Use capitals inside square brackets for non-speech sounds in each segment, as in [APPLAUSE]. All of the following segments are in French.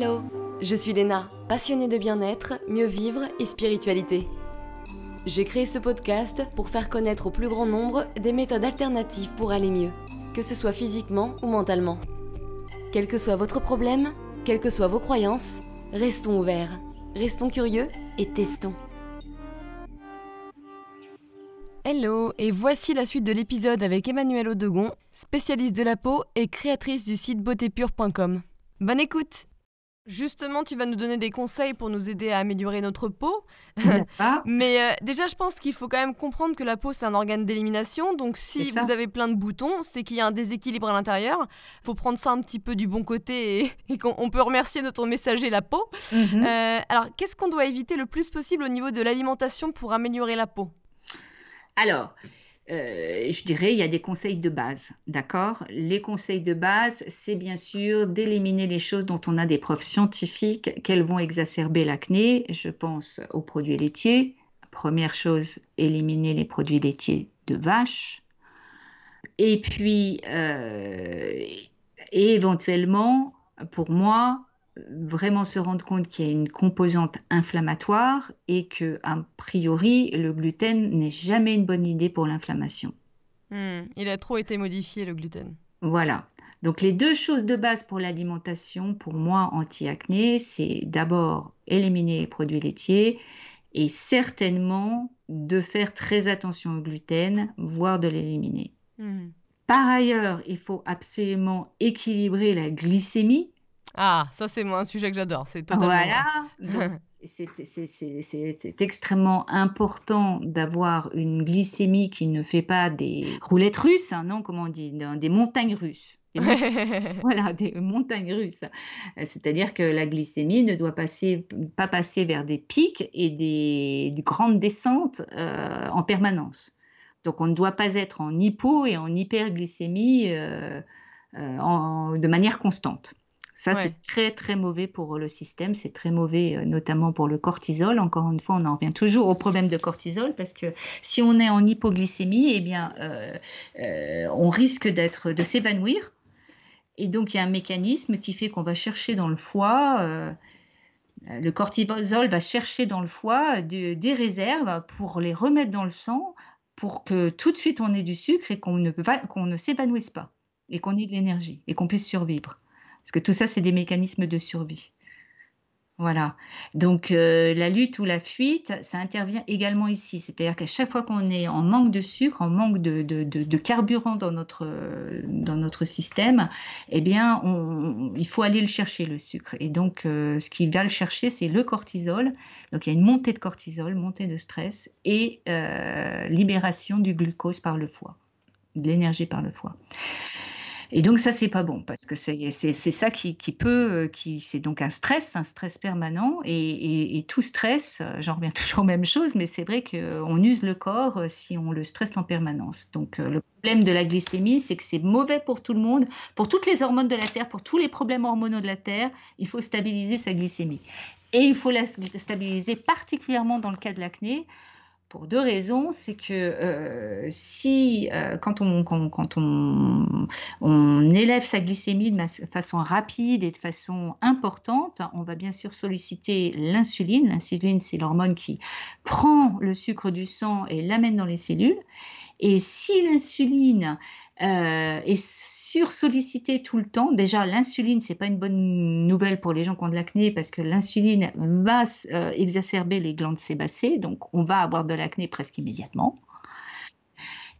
Hello, je suis Léna, passionnée de bien-être, mieux vivre et spiritualité. J'ai créé ce podcast pour faire connaître au plus grand nombre des méthodes alternatives pour aller mieux, que ce soit physiquement ou mentalement. Quel que soit votre problème, quelles que soient vos croyances, restons ouverts, restons curieux et testons. Hello, et voici la suite de l'épisode avec Emmanuelle Audegon, spécialiste de la peau et créatrice du site beautépure.com. Bonne écoute Justement, tu vas nous donner des conseils pour nous aider à améliorer notre peau. [LAUGHS] Mais euh, déjà, je pense qu'il faut quand même comprendre que la peau, c'est un organe d'élimination. Donc, si vous avez plein de boutons, c'est qu'il y a un déséquilibre à l'intérieur. Il faut prendre ça un petit peu du bon côté et, [LAUGHS] qu'on peut remercier notre messager, la peau. Mhm. Euh, alors, qu'est-ce qu'on doit éviter le plus possible au niveau de l'alimentation pour améliorer la peau? Alors, euh, je dirais, il y a des conseils de base, d'accord? Les conseils de base, c'est bien sûr d'éliminer les choses dont on a des preuves scientifiques qu'elles vont exacerber l'acné. Je pense aux produits laitiers. Première chose, éliminer les produits laitiers de vache. Et puis, euh, et éventuellement, pour moi, vraiment se rendre compte qu'il y a une composante inflammatoire et que, a priori, le gluten n'est jamais une bonne idée pour l'inflammation. Hmm, il a trop été modifié, le gluten. Voilà. Donc les deux choses de base pour l'alimentation, pour moi, anti-acné, c'est d'abord éliminer les produits laitiers et certainement de faire très attention au gluten, voire de l'éliminer. Hmm. Par ailleurs, il faut absolument équilibrer la glycémie ah, ça c'est un sujet que j'adore, c'est totalement... Voilà, [LAUGHS] c'est extrêmement important d'avoir une glycémie qui ne fait pas des roulettes russes, hein, non, comment on dit, des montagnes russes. [LAUGHS] voilà, des montagnes russes. C'est-à-dire que la glycémie ne doit passer, pas passer vers des pics et des, grandes descentes euh, en permanence. Donc on ne doit pas être en hypo et en hyperglycémie euh, euh, de manière constante. Ça, c'est très, très mauvais pour le système. C'est très mauvais, euh, notamment pour le cortisol. Encore une fois, on en revient toujours au problème de cortisol parce que si on est en hypoglycémie, eh bien, euh, euh, on risque d'être, de s'évanouir. Et donc, il y a un mécanisme qui fait qu'on va chercher dans le foie. le cortisol va chercher dans le foie des réserves pour les remettre dans le sang pour que tout de suite on ait du sucre et qu'on ne, qu'on ne s'évanouisse pas et qu'on ait de l'énergie et qu'on puisse survivre. Parce que tout ça, c'est des mécanismes de survie. Voilà. Donc euh, la lutte ou la fuite, ça intervient également ici. C'est-à-dire qu'à chaque fois qu'on est en manque de sucre, en manque de, carburant dans notre, dans notre système, eh bien, il faut aller le chercher, le sucre. Et donc, euh, ce qui va le chercher, c'est le cortisol. Donc, il y a une montée de cortisol, montée de stress et euh, libération du glucose par le foie, de l'énergie par le foie. Et donc ça, c'est pas bon parce que c'est ça qui, qui peut, euh, qui c'est donc un stress, un stress permanent. Et, et, tout stress, euh, j'en reviens [LAUGHS] toujours aux mêmes choses, mais c'est vrai qu'on use le corps euh, si on le stresse en permanence. Donc le problème de la glycémie, c'est que c'est mauvais pour tout le monde, pour toutes les hormones de la Terre, pour tous les problèmes hormonaux de la Terre. Il faut stabiliser sa glycémie. Et il faut la stabiliser particulièrement dans le cas de l'acné pour deux raisons. C'est que euh, si, euh, quand, on, on, élève sa glycémie de façon rapide et de façon importante, on va bien sûr solliciter l'insuline. L'insuline, c'est l'hormone qui prend le sucre du sang et l'amène dans les cellules. Et si l'insuline euh, est sursollicitée tout le temps, déjà l'insuline, c'est pas une bonne nouvelle pour les gens qui ont de l'acné parce que l'insuline va euh, exacerber les glandes sébacées, donc on va avoir de l'acné presque immédiatement.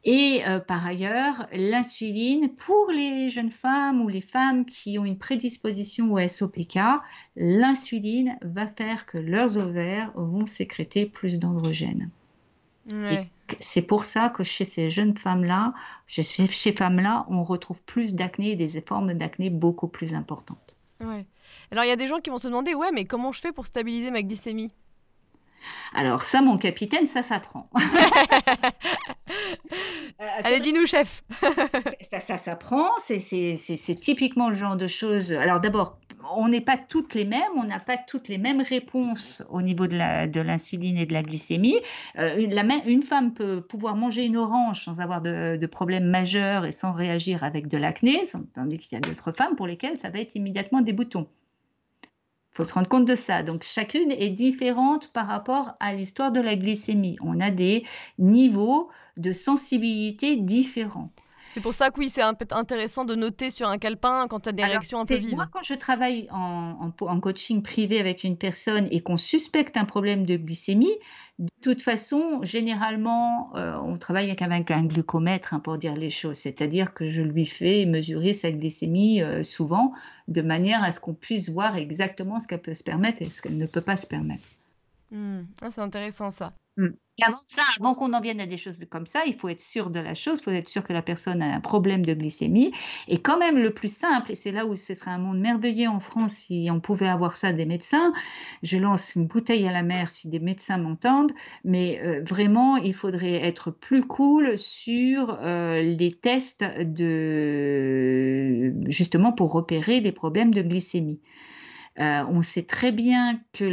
Et euh, par ailleurs, l'insuline, pour les jeunes femmes ou les femmes qui ont une prédisposition au SOPK, l'insuline va faire que leurs ovaires vont sécréter plus d'androgènes. C'est pour ça que chez ces jeunes femmes-là, chez ces femmes-là, on retrouve plus d'acné et des formes d'acné beaucoup plus importantes. Ouais. Alors il y a des gens qui vont se demander, ouais, mais comment je fais pour stabiliser ma glycémie? Alors ça, mon capitaine, ça s'apprend. [LAUGHS] Euh, Allez, dis-nous, chef. ça, ça s'apprend. C'est typiquement le genre de choses. Alors d'abord, on n'est pas toutes les mêmes. On n'a pas toutes les mêmes réponses au niveau de l'insuline de et de la glycémie. Euh, une, la, une, femme peut pouvoir manger une orange sans avoir de, de problème majeur et sans réagir avec de l'acné, tandis qu'il y a d'autres femmes pour lesquelles ça va être immédiatement des boutons. Faut se rendre compte de ça. Donc chacune est différente par rapport à l'histoire de la glycémie. On a des niveaux de sensibilité différents. C'est pour ça que oui, c'est un peu intéressant de noter sur un calepin quand tu as des réactions un peu vives. Moi, quand je travaille en, en, coaching privé avec une personne et qu'on suspecte un problème de glycémie, de toute façon, généralement, euh, on travaille avec un glucomètre hein, pour dire les choses, c'est-à-dire que je lui fais mesurer sa glycémie euh, souvent de manière à ce qu'on puisse voir exactement ce qu'elle peut se permettre et ce qu'elle ne peut pas se permettre. Mmh. Ah, c'est intéressant ça. Mmh. avant ça, avant qu'on en vienne à des choses comme ça, il faut être sûr de la chose, il faut être sûr que la personne a un problème de glycémie. Et quand même, le plus simple, et c'est là où ce serait un monde merveilleux en France si on pouvait avoir ça des médecins, je lance une bouteille à la mer si des médecins m'entendent, mais euh, vraiment, il faudrait être plus cool sur euh, les tests de justement pour repérer les problèmes de glycémie. Euh, on sait très bien que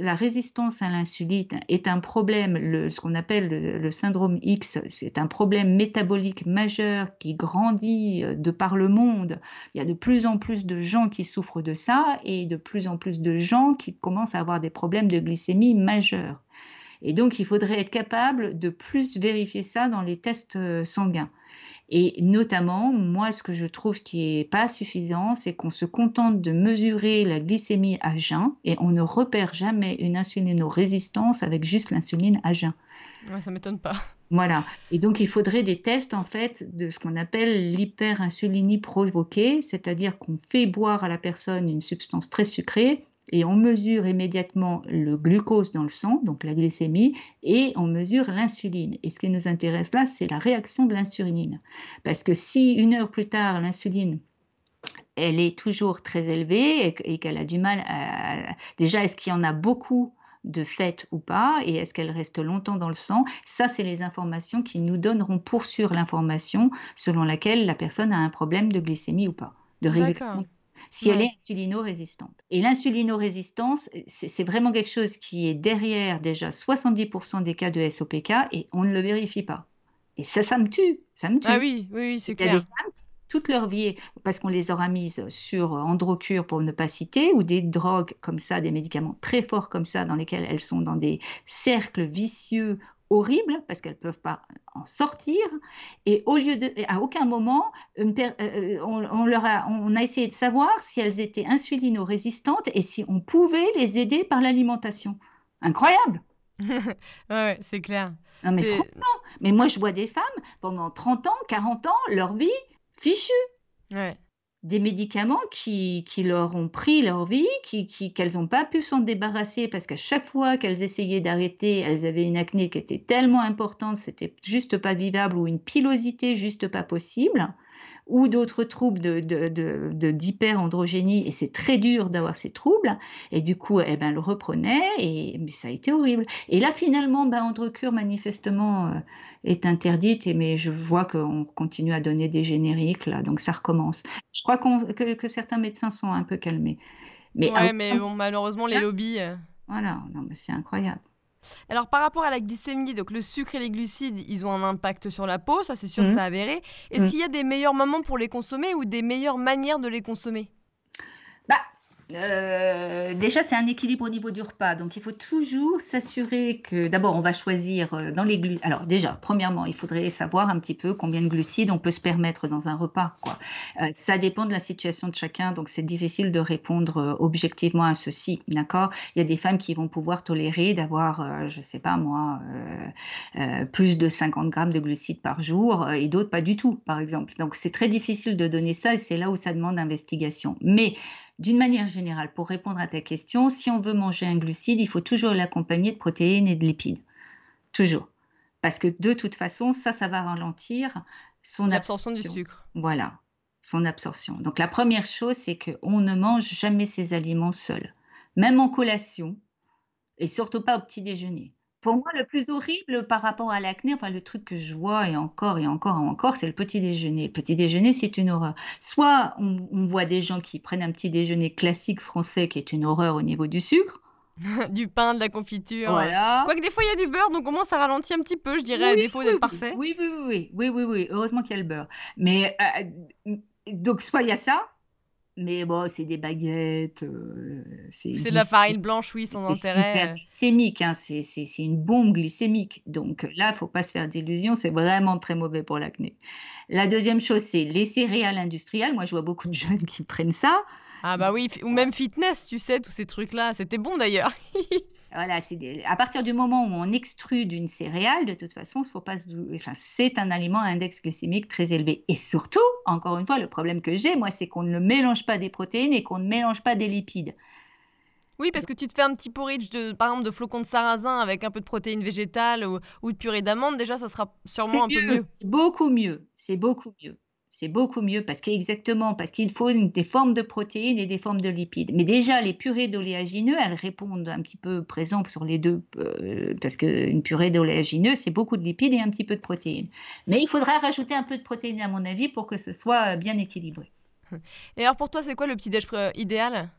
la résistance à l'insuline est un problème, ce qu'on appelle le, syndrome X, c'est un problème métabolique majeur qui grandit euh, de par le monde. Il y a de plus en plus de gens qui souffrent de ça et de plus en plus de gens qui commencent à avoir des problèmes de glycémie majeurs. Et donc, il faudrait être capable de plus vérifier ça dans les tests euh, sanguins. Et notamment, moi, ce que je trouve qui n'est pas suffisant, c'est qu'on se contente de mesurer la glycémie à jeun et on ne repère jamais une insulinorésistance avec juste l'insuline à jeun. Ouais, ça m'étonne pas. Voilà. Et donc, il faudrait des tests, en fait, de ce qu'on appelle l'hyperinsulinie provoquée, c'est-à-dire qu'on fait boire à la personne une substance très sucrée et on mesure immédiatement le glucose dans le sang, donc la glycémie, et on mesure l'insuline. Et ce qui nous intéresse là, c'est la réaction de l'insuline. Parce que si une heure plus tard, l'insuline elle est toujours très élevée et, qu'elle a du mal à... Déjà, est-ce qu'il y en a beaucoup de fait ou pas et est-ce qu'elle reste longtemps dans le sang? Ça, c'est les informations qui nous donneront pour sûr l'information selon laquelle la personne a un problème de glycémie ou pas, de régulation si elle est insulino-résistante. Et l'insulino-résistance, c'est vraiment quelque chose qui est derrière déjà 70% des cas de SOPK et on ne le vérifie pas. Et ça, ça me tue. Ça me tue. Ah oui, oui, c'est clair. Toute leur vie, parce qu'on les aura mises sur Androcure pour ne pas citer, ou des drogues comme ça, des médicaments très forts comme ça, dans lesquels elles sont dans des cercles vicieux horrible parce qu'elles ne peuvent pas en sortir. Et au lieu de, à aucun moment, euh, euh, on, leur a, on a essayé de savoir si elles étaient insulino-résistantes et si on pouvait les aider par l'alimentation. Incroyable [LAUGHS] ouais, c'est clair. mais mais moi je vois des femmes pendant 30 ans, 40 ans, leur vie Ouais. Des médicaments qui, qui, leur ont pris leur vie, qui, qu'elles n'ont pas pu s'en débarrasser parce qu'à chaque fois qu'elles essayaient d'arrêter, elles avaient une acné qui était tellement importante, c'était juste pas vivable ou une pilosité juste pas possible ou d'autres troubles de, de, d'hyperandrogénie, et c'est très dur d'avoir ces troubles, et du coup, eh ben, elle reprenait, et mais ça a été horrible. Et là, finalement, ben, Androcure, manifestement, euh, est interdite, et, mais je vois qu'on continue à donner des génériques, là, donc ça recommence. Je crois que, que, certains médecins sont un peu calmés. Mais, ouais, mais bon, malheureusement, les lobbies... Euh, voilà, non, mais c'est incroyable. Alors par rapport à la glycémie, donc le sucre et les glucides, ils ont un impact sur la peau, ça c'est sûr, ça mmh. avéré. Est-ce mmh. qu'il y a des meilleurs moments pour les consommer ou des meilleures manières de les consommer? Euh, déjà, c'est un équilibre au niveau du repas. Donc, il faut toujours s'assurer que, d'abord, on va choisir euh, dans les glucides. Alors, déjà, premièrement, il faudrait savoir un petit peu combien de glucides on peut se permettre dans un repas. Euh, ça dépend de la situation de chacun, donc c'est difficile de répondre objectivement à ceci. D'accord? Il y a des femmes qui vont pouvoir tolérer d'avoir, je ne sais pas moi, plus de 50 grammes de glucides par jour et d'autres pas du tout, par exemple. Donc, c'est très difficile de donner ça et c'est là où ça demande investigation. Mais d'une manière générale, pour répondre à ta question, si on veut manger un glucide, il faut toujours l'accompagner de protéines et de lipides. Toujours. Parce que de toute façon, ça, ça va ralentir son absorption du sucre. Voilà, son absorption. Donc la première chose, c'est qu'on ne mange jamais ces aliments seuls, même en collation, et surtout pas au petit déjeuner. Pour moi, le plus horrible par rapport à l'acné, enfin le truc que je vois et encore et encore et encore, c'est le petit déjeuner. Le petit déjeuner, c'est une horreur. Soit on, voit des gens qui prennent un petit déjeuner classique français qui est une horreur au niveau du sucre. [LAUGHS] du pain, de la confiture. Voilà. Quoique des fois il y a du beurre, donc au moins ça ralentit un petit peu, je dirais, à défaut d'être parfait. Oui, oui, oui, oui, oui, oui, oui, heureusement qu'il y a le beurre. Mais euh, donc soit il y a ça, mais bon, c'est des baguettes. Euh, c'est de la farine blanche, oui, sans intérêt. C'est glycémique, hein, c'est une bombe glycémique. Donc là, il faut pas se faire d'illusions, c'est vraiment très mauvais pour l'acné. La deuxième chose, c'est les céréales industrielles. Moi, je vois beaucoup de jeunes qui prennent ça. Ah bah oui, ou même fitness, tu sais, tous ces trucs-là. C'était bon d'ailleurs. [LAUGHS] Voilà, c'est à partir du moment où on extrue d'une céréale, de toute façon, faut pas enfin, c'est un aliment à index glycémique très élevé. Et surtout, encore une fois, le problème que j'ai, moi, c'est qu'on ne mélange pas des protéines et qu'on ne mélange pas des lipides. Oui, parce que tu te fais un petit porridge, de, par exemple, de flocons de sarrasin avec un peu de protéines végétales ou, ou de purée d'amandes, déjà, ça sera sûrement un peu mieux. Beaucoup mieux, c'est beaucoup mieux c'est beaucoup mieux parce qu'exactement, parce qu'il faut des formes de protéines et des formes de lipides. Mais déjà, les purées d'oléagineux, elles répondent un petit peu présentes sur les deux, euh, parce qu'une purée d'oléagineux, c'est beaucoup de lipides et un petit peu de protéines. Mais il faudra rajouter un peu de protéines, à mon avis, pour que ce soit bien équilibré. [LAUGHS] Et alors pour toi, c'est quoi le petit déj idéal?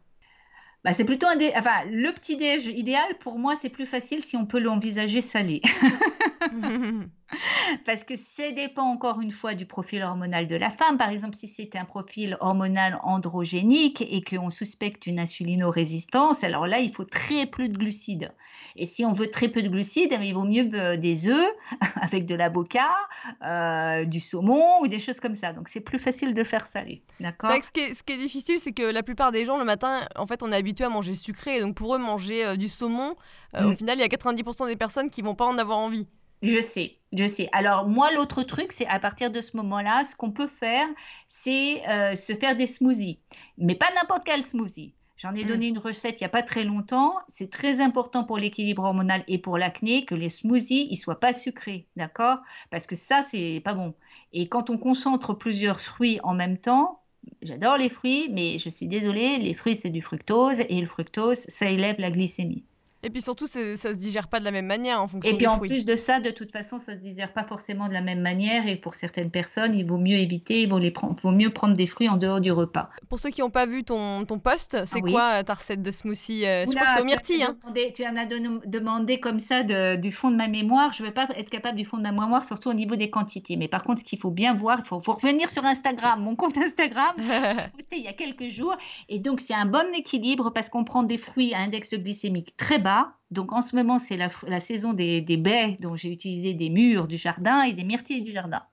Bah, c'est plutôt un dé... enfin le petit déj idéal pour moi c'est plus facile si on peut l'envisager salé [LAUGHS] [LAUGHS] parce que ça dépend encore une fois du profil hormonal de la femme par exemple si c'est un profil hormonal androgénique et qu'on suspecte une insulinorésistance alors là il faut très peu de glucides et si on veut très peu de glucides il vaut mieux euh, des œufs [LAUGHS] avec de l'avocat euh, du saumon ou des choses comme ça donc c'est plus facile de faire salé d'accord? ce qui, est, ce qui est difficile c'est que la plupart des gens le matin en fait on est à manger sucré. Et donc pour eux, manger euh, du saumon, euh, au mm. final, il y a 90% des personnes qui vont pas en avoir envie. Je sais, je sais. Alors moi, l'autre truc, c'est à partir de ce moment-là, ce qu'on peut faire, c'est euh, se faire des smoothies. Mais pas n'importe quel smoothie. J'en ai mm. donné une recette il n'y a pas très longtemps. C'est très important pour l'équilibre hormonal et pour l'acné que les smoothies ils soient pas sucrés, d'accord? Parce que ça c'est pas bon. Et quand on concentre plusieurs fruits en même temps, J'adore les fruits, mais je suis désolée, les fruits c'est du fructose et le fructose ça élève la glycémie. Et puis surtout, ça se digère pas de la même manière en fonction Et puis en plus de ça, de toute façon, ça se digère pas forcément de la même manière. Et pour certaines personnes, il vaut mieux éviter, il vaut, les prendre, vaut mieux prendre des fruits en dehors du repas. Pour ceux qui n'ont pas vu ton, ton post, c'est ah quoi ta recette de smoothie euh, Je crois que c'est au myrtille. Hein. tu en as demandé comme ça du fond de ma mémoire. Je ne vais pas être capable du fond de ma mémoire, surtout au niveau des quantités. Mais par contre, ce qu'il faut bien voir, il faut, faut, revenir sur Instagram, mon compte Instagram. [LAUGHS] J'ai posté il y a quelques jours. Et donc, c'est un bon équilibre parce qu'on prend des fruits à index glycémique très bas donc en ce moment, c'est la, saison des, baies, dont j'ai utilisé des mûres du jardin et des myrtilles du jardin.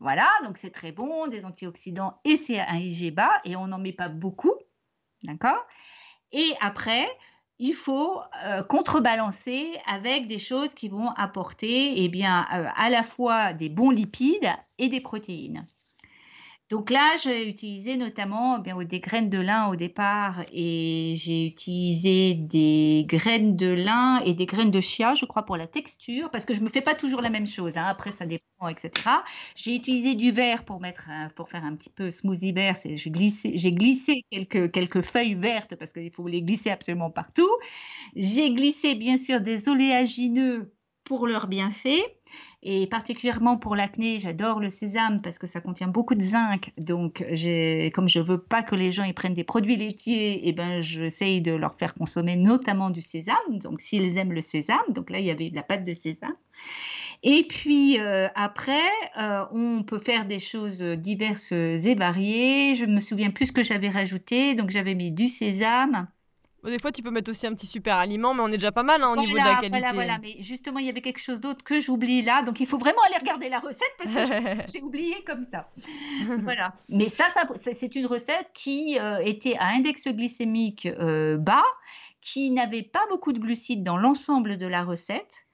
Voilà, donc c'est très bon, des antioxydants et c'est un IG bas et on n'en met pas beaucoup. D'accord? Et après, il faut euh, contrebalancer avec des choses qui vont apporter eh bien, euh, à la fois des bons lipides et des protéines. Donc là, j'ai utilisé notamment eh des graines de lin au départ et j'ai utilisé des graines de lin et des graines de chia, je crois, pour la texture, parce que je ne me fais pas toujours la même chose. Hein. Après, ça dépend, etc. J'ai utilisé du verre pour, faire un petit peu smoothie vert. J'ai glissé, quelques, quelques feuilles vertes parce qu'il faut les glisser absolument partout. J'ai glissé, bien sûr, des oléagineux pour leurs bienfaits. Et particulièrement pour l'acné, j'adore le sésame parce que ça contient beaucoup de zinc. Donc, comme je veux pas que les gens ils prennent des produits laitiers, et eh ben, j'essaye de leur faire consommer notamment du sésame. Donc, s'ils aiment le sésame, donc là, il y avait de la pâte de sésame. Et puis euh, après, euh, on peut faire des choses diverses et variées. Je me souviens plus ce que j'avais rajouté. Donc, j'avais mis du sésame, des fois, tu peux mettre aussi un petit super aliment, mais on est déjà pas mal hein, au niveau de la qualité. Voilà, voilà. Mais justement, il y avait quelque chose d'autre que j'oublie là. Donc, il faut vraiment aller regarder la recette parce que j'ai [LAUGHS] oublié comme ça. [LAUGHS] voilà. Mais ça, ça c'est une recette qui euh, était à index glycémique euh, bas, qui n'avait pas beaucoup de glucides dans l'ensemble de la recette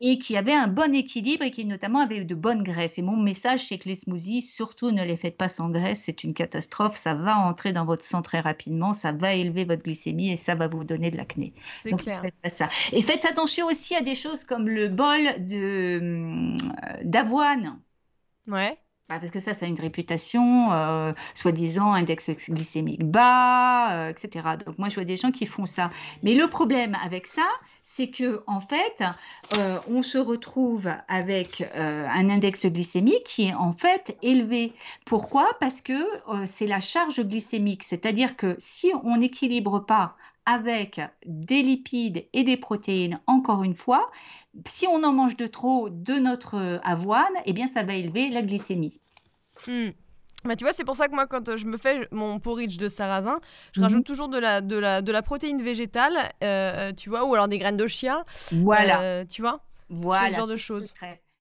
et qui avait un bon équilibre et qui notamment avait de bonnes graisses. Et mon message, c'est que les smoothies, surtout ne les faites pas sans graisse, c'est une catastrophe, ça va entrer dans votre sang très rapidement, ça va élever votre glycémie et ça va vous donner de l'acné. Donc clair. Faites pas ça. Et faites attention aussi à des choses comme le bol de euh, d'avoine. Ouais. Bah, parce que ça, ça a une réputation, euh, soi-disant index glycémique bas, euh, etc. Donc moi, je vois des gens qui font ça. Mais le problème avec ça, c'est que en fait, euh, on se retrouve avec un index glycémique qui est en fait élevé. Pourquoi? Parce que c'est la charge glycémique, c'est-à-dire que si on n'équilibre pas avec des lipides et des protéines, encore une fois, si on en mange de trop de notre avoine, eh bien, ça va élever la glycémie. Hmm. Bah, tu vois, c'est pour ça que moi, quand je me fais mon porridge de sarrasin, je Mhm. rajoute toujours de la, de la, de la protéine végétale, euh, tu vois, ou alors des graines de chia, Voilà, euh, tu vois. voilà. genre de choses.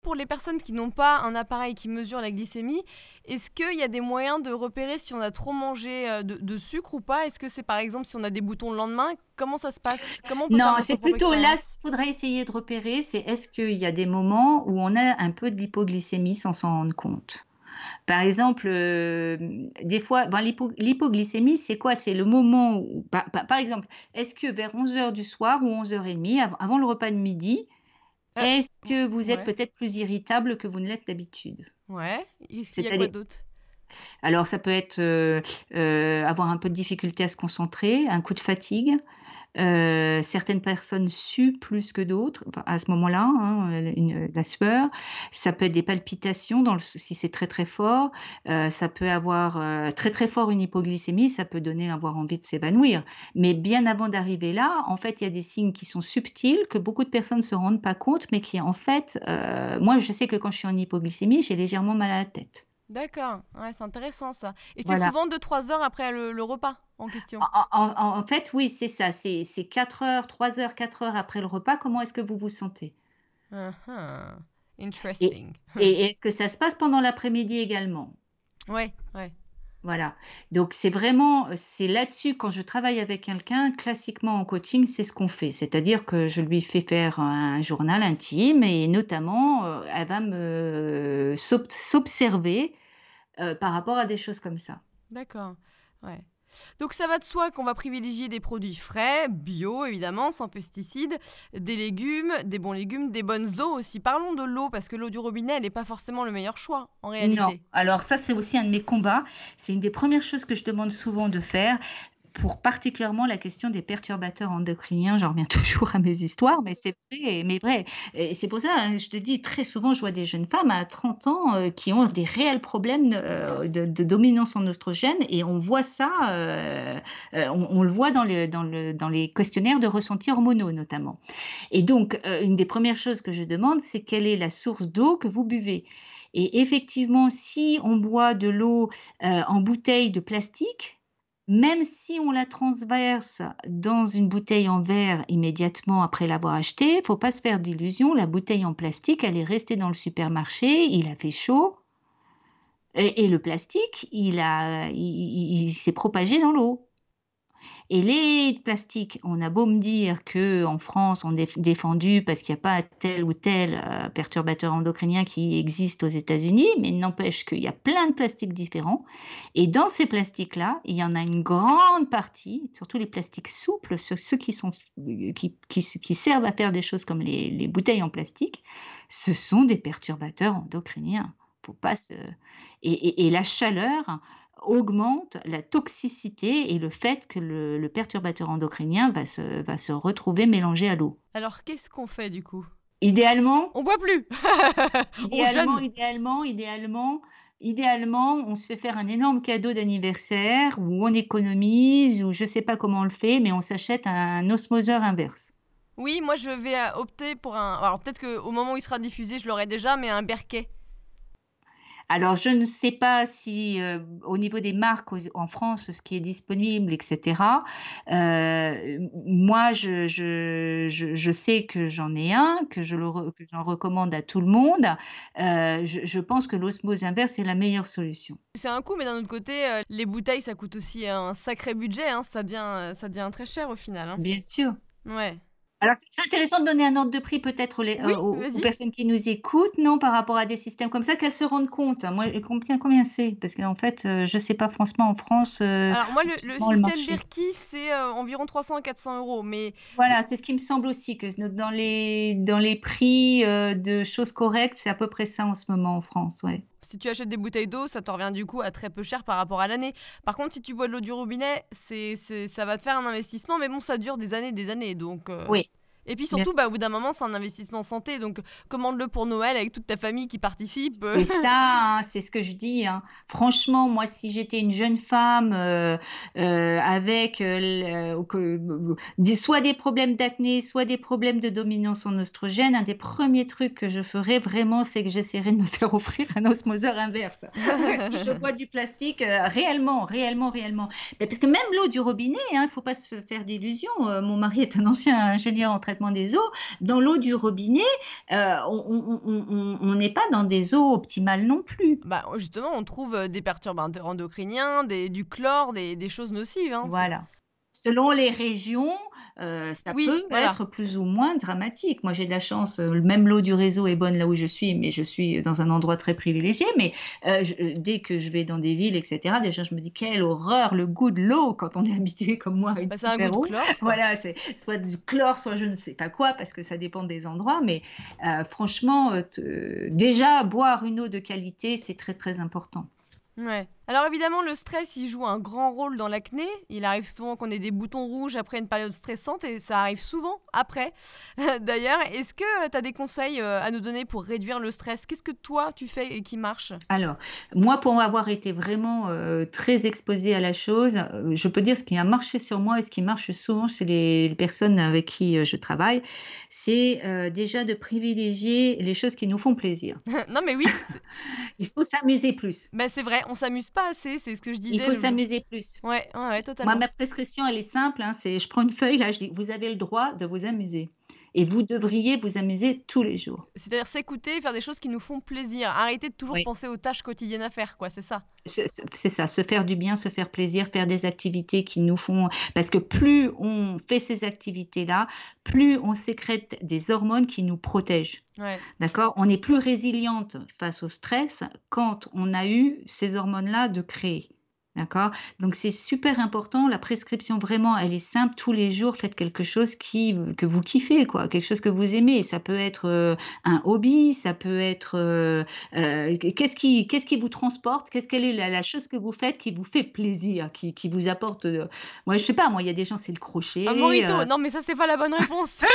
Pour les personnes qui n'ont pas un appareil qui mesure la glycémie, est-ce qu'il y a des moyens de repérer si on a trop mangé euh, de, de sucre ou pas? Est-ce que c'est par exemple si on a des boutons le lendemain Comment ça se passe? Comment on peut faire Non, c'est plutôt là, ce qu'il faudrait essayer de repérer, c'est est-ce qu'il y a des moments où on a un peu de l'hypoglycémie sans s'en rendre compte? Par exemple, euh, des fois, ben, l'hypo- l'hypoglycémie, c'est quoi? C'est le moment où, par, exemple, est-ce que vers 11 heures du soir ou 11h30, avant, avant le repas de midi, Ah, est-ce que vous êtes ouais. peut-être plus irritable que vous ne l'êtes d'habitude? Ouais. Est-ce qu'il y a quoi d'autre? Alors, ça peut être euh, euh, avoir un peu de difficulté à se concentrer, un coup de fatigue. Euh, certaines personnes suent plus que d'autres enfin, à ce moment-là, hein, une- la sueur. Ça peut être des palpitations dans le- si c'est très très fort. Euh, ça peut avoir euh, très très fort une hypoglycémie. Ça peut donner avoir envie de s'évanouir. Mais bien avant d'arriver là, en fait, il y a des signes qui sont subtils que beaucoup de personnes ne se rendent pas compte, mais qui en fait, euh, moi, je sais que quand je suis en hypoglycémie, j'ai légèrement mal à la tête. D'accord. Ouais, c'est intéressant ça. Et c'est Voilà. souvent 2-3 heures après le, le repas en question. En, en- en- en fait, oui, c'est ça. C'est c'est 4 heures, 3 heures, 4 heures après le repas. Comment est-ce que vous vous sentez? Uh-huh. Interesting. Et [LAUGHS] est-ce que ça se passe pendant l'après-midi également? Ouais, ouais. Voilà. Donc, c'est vraiment, c'est là-dessus, quand je travaille avec quelqu'un, classiquement en coaching, c'est ce qu'on fait. C'est-à-dire que je lui fais faire un journal intime et notamment, euh, elle va me s'ob- s'observer euh, par rapport à des choses comme ça. D'accord. Ouais. Donc ça va de soi qu'on va privilégier des produits frais, bio évidemment, sans pesticides, des légumes, des bons légumes, des bonnes eaux aussi. Parlons de l'eau parce que l'eau du robinet, elle n'est pas forcément le meilleur choix en Non. réalité. Alors ça, c'est aussi un de mes combats. C'est une des premières choses que je demande souvent de faire pour particulièrement la question des perturbateurs endocriniens. J'en reviens [LAUGHS] toujours à mes histoires, mais c'est vrai, mais vrai. Et c'est pour ça, hein, je te dis, très souvent, je vois des jeunes femmes à 30 ans euh, qui ont des réels problèmes euh, de, dominance en oestrogène et on voit ça, euh, on, le voit dans, le, dans, le, dans les questionnaires de ressenti hormonaux notamment. Et donc, une des premières choses que je demande, c'est quelle est la source d'eau que vous buvez. Et effectivement, si on boit de l'eau en bouteille de plastique, même si on la transverse dans une bouteille en verre immédiatement après l'avoir achetée, faut pas se faire d'illusions, la bouteille en plastique, elle est restée dans le supermarché, il a fait chaud, et, le plastique, il, a, il s'est propagé dans l'eau. Et les plastiques, on a beau me dire que en France, on est défendu parce qu'il n'y a pas tel ou tel euh, perturbateur endocrinien qui existe aux États-Unis, mais il n'empêche qu'il y a plein de plastiques différents. Et dans ces plastiques-là, il y en a une grande partie, surtout les plastiques souples, ceux, qui, sont, qui, qui, servent à faire des choses comme les, les bouteilles en plastique, ce sont des perturbateurs endocriniens. Pas se... et la chaleur augmente la toxicité et le fait que le, le perturbateur endocrinien va se, va se retrouver mélangé à l'eau. Alors qu'est-ce qu'on fait du coup? Idéalement, On boit plus [LAUGHS] On idéalement, jeûne idéalement, idéalement, idéalement, on se fait faire un énorme cadeau d'anniversaire où on économise ou je sais pas comment on le fait, mais on s'achète un osmoseur inverse. Oui, moi je vais opter pour un... Alors peut-être qu'au moment où il sera diffusé, je l'aurai déjà, mais un Berquet. Alors, je ne sais pas si euh, au niveau des marques aux- en France, ce qui est disponible, etc. Euh, moi, je, je, je, je sais que j'en ai un, que je j'en recommande à tout le monde. Euh, je, pense que l'osmose inverse est la meilleure solution. C'est un coût, mais d'un autre côté, les bouteilles, ça coûte aussi un sacré budget. hein, Ça, devient, ça devient très cher au final. hein. Bien sûr. Ouais. Alors, ce serait intéressant de donner un ordre de prix peut-être aux, les- Oui, euh, aux- aux vas-y. personnes qui nous écoutent, non, par rapport à des systèmes comme ça, qu'elles se rendent compte. Moi, combien, combien c'est? Parce qu'en fait, euh, je ne sais pas franchement en France. euh, Alors moi, le, le système. Berkey, c'est euh, environ 300 à 400 euros. Mais Voilà, c'est ce qui me semble aussi, que dans les, dans les prix de choses correctes, c'est à peu près ça en ce moment en France. Ouais. Si tu achètes des bouteilles d'eau, ça te revient du coup à très peu cher par rapport à l'année. Par contre, si tu bois de l'eau du robinet, c'est, ça va te faire un investissement, mais bon, ça dure des années et des années. Donc, euh, Oui. Et puis surtout, bah, au bout d'un moment, c'est un investissement santé. Donc, commande-le pour Noël avec toute ta famille qui participe. C'est [LAUGHS] ça, hein, c'est ce que je dis. Hein. Franchement, moi, si j'étais une jeune femme euh, euh, avec euh, soit des problèmes d'acné, soit des problèmes de dominance en oestrogène, un des premiers trucs que je ferais vraiment, c'est que j'essaierais de me [LAUGHS] faire offrir un osmoseur inverse. [LAUGHS] si je bois du plastique, réellement, réellement, réellement. parce que même l'eau du robinet, hein, il ne faut pas se faire d'illusions. mon mari est un ancien ingénieur en traitement des eaux, dans l'eau du robinet, euh, on n'est pas dans des eaux optimales non plus. Bah, justement, on trouve euh, des perturbateurs endocriniens, des, du chlore, des, des choses nocives. Hein, voilà. Selon les régions, euh, ça peut être plus ou moins dramatique. Moi, j'ai de la chance, euh, même l'eau du réseau est bonne là où je suis, mais je suis dans un endroit très privilégié. Mais euh, dès que je vais dans des villes, etc., déjà, je me dis quelle horreur, le goût de l'eau quand on est [LAUGHS] habitué comme moi. Bah, c'est un goût de chlore. Voilà, c'est soit du chlore, soit je ne sais pas quoi, parce que ça dépend des endroits. Mais franchement, déjà, boire une eau de qualité, c'est très, très important. Ouais. Alors évidemment, le stress, il joue un grand rôle dans l'acné. Il arrive souvent qu'on ait des boutons rouges après une période stressante et ça arrive souvent après. [LAUGHS] D'ailleurs, est-ce que tu as des conseils euh, à nous donner pour réduire le stress? Qu'est-ce que toi, tu fais et qui marche? Alors, moi, pour avoir été vraiment euh, très exposée à la chose, euh, je peux dire ce qui a marché sur moi et ce qui marche souvent chez les, personnes avec qui je travaille, c'est déjà de privilégier les choses qui nous font plaisir. [LAUGHS] non mais oui. [LAUGHS] Il faut s'amuser plus. Ben, c'est vrai, on s'amuse pas assez, c'est ce que je disais. Il faut s'amuser plus. Ouais, ouais, totalement. Moi, ma prescription, elle est simple. Hein, c'est, je prends une feuille, là, je dis, vous avez le droit de vous amuser. Et vous devriez vous amuser tous les jours. C'est-à-dire s'écouter, faire des choses qui nous font plaisir. Arrêter de toujours penser aux tâches quotidiennes à faire, quoi, c'est ça? C'est ça, se faire du bien, se faire plaisir, faire des activités qui nous font... Parce que plus on fait ces activités-là, plus on sécrète des hormones qui nous protègent. D'accord? On est plus résiliente face au stress quand on a eu ces hormones-là de créer. D'accord? Donc c'est super important. La prescription, vraiment, elle est simple. Tous les jours, faites quelque chose qui, que vous kiffez, quoi. Quelque chose que vous aimez. Ça peut être euh, un hobby, ça peut être. Euh, euh, qu'est-ce qui, qu'est-ce qui vous transporte? Qu'est-ce qu'elle est la, chose que vous faites qui vous fait plaisir, qui, qui vous apporte. Moi, je sais pas, moi, il y a des gens, c'est le crochet. Un Non, mais ça, c'est pas la bonne réponse. [LAUGHS]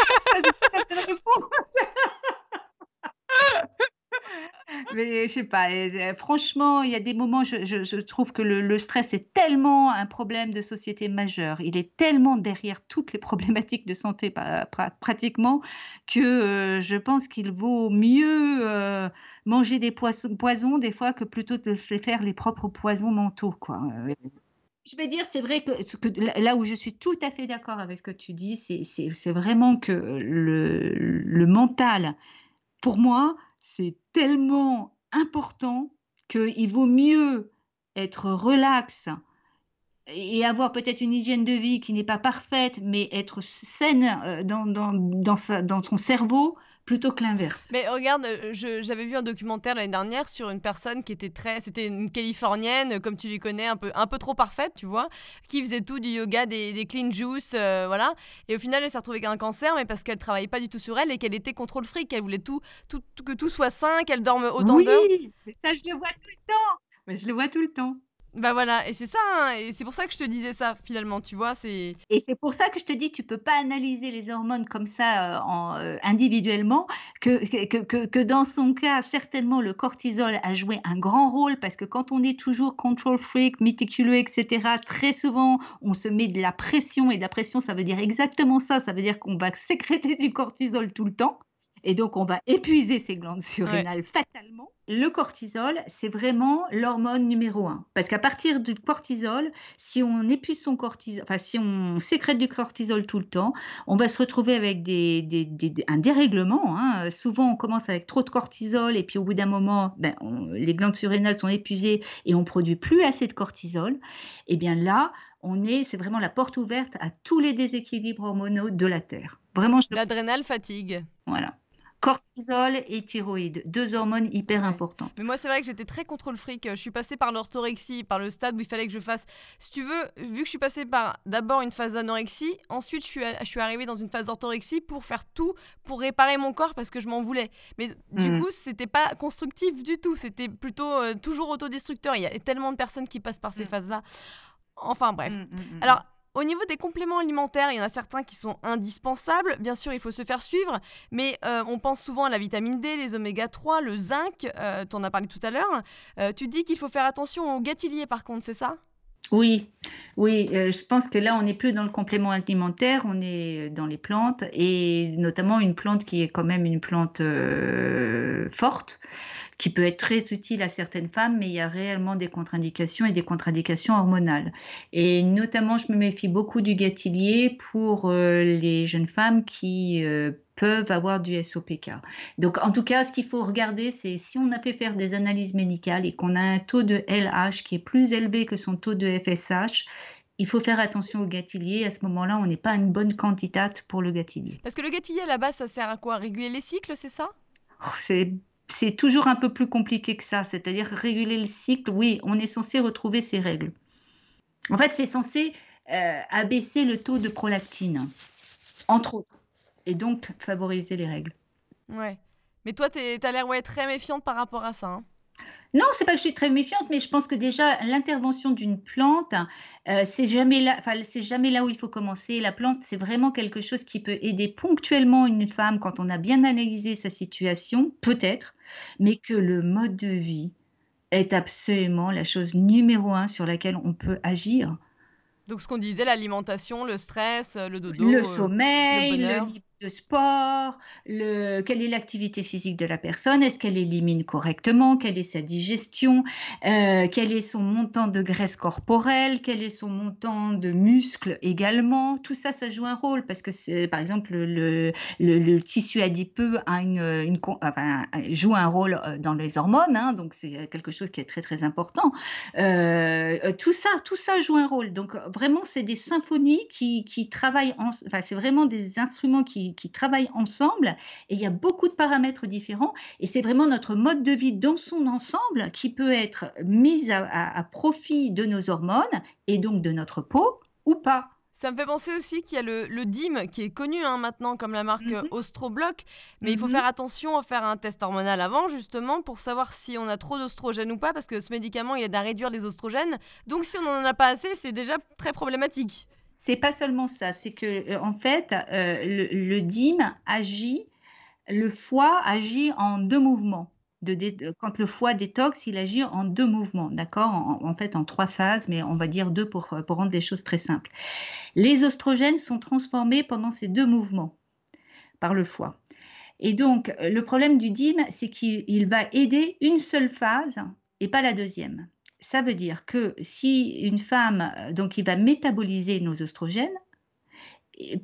[LAUGHS] Mais je sais pas, franchement, il y a des moments, je, je, trouve que le, stress est tellement un problème de société majeur. Il est tellement derrière toutes les problématiques de santé pratiquement que euh, je pense qu'il vaut mieux euh, manger des poisons, des fois que plutôt de se faire les propres poisons mentaux, quoi. Je vais dire, c'est vrai que, là où je suis tout à fait d'accord avec ce que tu dis, c'est vraiment que le mental, pour moi, c'est tellement important qu'il vaut mieux être relax et avoir peut-être une hygiène de vie qui n'est pas parfaite, mais être saine euh, dans, dans, dans son cerveau plutôt que l'inverse. Mais regarde, euh, j'avais vu un documentaire l'année dernière sur une personne qui était très, c'était une Californienne, comme tu les connais, un peu, un peu trop parfaite, tu vois, qui faisait tout du yoga, des, clean juice, euh, voilà. Et au final, elle s'est retrouvée avec un cancer, mais parce qu'elle travaillait pas du tout sur elle et qu'elle était contrôle fric, qu'elle voulait tout, tout, que tout soit sain, qu'elle dorme autant d'heures. Oui, mais ça je le vois tout le temps. Mais je le vois tout le temps. Bah voilà, et c'est ça, hein, et c'est pour ça que je te disais ça finalement, tu vois, c'est... Et c'est pour ça que je te dis, tu peux pas analyser les hormones comme ça euh, en, euh, individuellement, que, que, que, que, dans son cas, certainement, le cortisol a joué un grand rôle, parce que quand on est toujours control freak, méticuleux, etc., très souvent, on se met de la pression, et de la pression, ça veut dire exactement ça, ça veut dire qu'on va sécréter du cortisol tout le temps. Et donc, on va épuiser ces glandes surrénales fatalement. Le cortisol, c'est vraiment l'hormone numéro un. Parce qu'à partir du cortisol, si on épuise son cortisol, enfin, si on sécrète du cortisol tout le temps, on va se retrouver avec des, un dérèglement. Hein. Souvent, on commence avec trop de cortisol et puis au bout d'un moment, ben, les glandes surrénales sont épuisées et on produit plus assez de cortisol. Et bien là, on est, c'est vraiment la porte ouverte à tous les déséquilibres hormonaux de la Terre. Vraiment. L'adrénale fatigue. Voilà cortisol et thyroïde, deux hormones hyper importantes. Mais moi, c'est vrai que j'étais très contre le fric. Je suis passée par l'orthorexie, par le stade où il fallait que je fasse. Si tu veux, vu que je suis passée par d'abord une phase d'anorexie, ensuite je suis, je suis arrivée dans une phase d'orthorexie pour faire tout, pour réparer mon corps parce que je m'en voulais. Mais du mmh. coup, c'était pas constructif du tout. C'était plutôt euh, toujours autodestructeur. Il y a tellement de personnes qui passent par ces mmh. phases-là. Enfin bref. Mmh, Alors au niveau des compléments alimentaires, il y en a certains qui sont indispensables. Bien sûr, il faut se faire suivre, mais euh, on pense souvent à la vitamine D, les oméga 3, le zinc, euh, tu en as parlé tout à l'heure. Euh, tu dis qu'il faut faire attention aux gâtilliers par contre, c'est ça? Oui, oui, je pense que là, on n'est plus dans le complément alimentaire, on est dans les plantes et notamment une plante qui est quand même une plante forte qui peut être très utile à certaines femmes, mais il y a réellement des contre-indications et des contre-indications hormonales. Et notamment, je me méfie beaucoup du gâtillier pour euh, les jeunes femmes qui euh, peuvent avoir du SOPK. Donc, en tout cas, ce qu'il faut regarder, c'est si on a fait faire des analyses médicales et qu'on a un taux de LH qui est plus élevé que son taux de FSH, il faut faire attention au gâtillier. À ce moment-là, on n'est pas une bonne candidate pour le gâtillier. Parce que le gâtillier, à la base, ça sert à quoi? Réguler les cycles, c'est ça? Oh, C'est c'est toujours un peu plus compliqué que ça. C'est-à-dire réguler le cycle, oui, on est censé retrouver ses règles. En fait, c'est censé euh, abaisser le taux de prolactine, entre autres, et donc favoriser les règles. Ouais. Mais toi, tu as l'air très méfiante par rapport à ça. Hein. Non, c'est pas que je suis très méfiante, mais je pense que déjà l'intervention d'une plante, euh, c'est jamais là, c'est jamais là où il faut commencer. La plante, c'est vraiment quelque chose qui peut aider ponctuellement une femme quand on a bien analysé sa situation, peut-être, mais que le mode de vie est absolument la chose numéro un sur laquelle on peut agir. Donc ce qu'on disait, l'alimentation, le stress, le dodo, le euh, sommeil, le, de sport, le, quelle est l'activité physique de la personne, est-ce qu'elle élimine correctement, quelle est sa digestion, euh, quel est son montant de graisse corporelle, quel est son montant de muscles également. Tout ça, ça joue un rôle parce que, par exemple, le, tissu adipeux joue un rôle euh, dans les hormones, hein, donc c'est quelque chose qui est très très important. Euh, tout ça, tout ça joue un rôle. Donc vraiment, c'est des symphonies qui, qui travaillent, en, enfin, c'est vraiment des instruments qui qui, travaillent ensemble et il y a beaucoup de paramètres différents et c'est vraiment notre mode de vie dans son ensemble qui peut être mis à, profit de nos hormones et donc de notre peau ou pas. Ça me fait penser aussi qu'il y a le, le, DIM qui est connu hein, maintenant comme la marque mm Ostrobloc, mais il faut mhm. faire attention à faire un test hormonal avant justement pour savoir si on a trop d'ostrogènes ou pas parce que ce médicament il aide à réduire les oestrogènes. Donc si on n'en a pas assez, c'est déjà très problématique c'est pas seulement ça, c'est que euh, en fait, euh, le, DIM agit, le foie agit en deux mouvements. Quand le foie détox, il agit en deux mouvements, d'accord? En, fait, en trois phases, mais on va dire deux pour, pour rendre les choses très simples. Les oestrogènes sont transformés pendant ces deux mouvements par le foie. Et donc, le problème du DIM, c'est qu'il va aider une seule phase et pas la deuxième ça veut dire que si une femme, euh, donc va métaboliser nos oestrogènes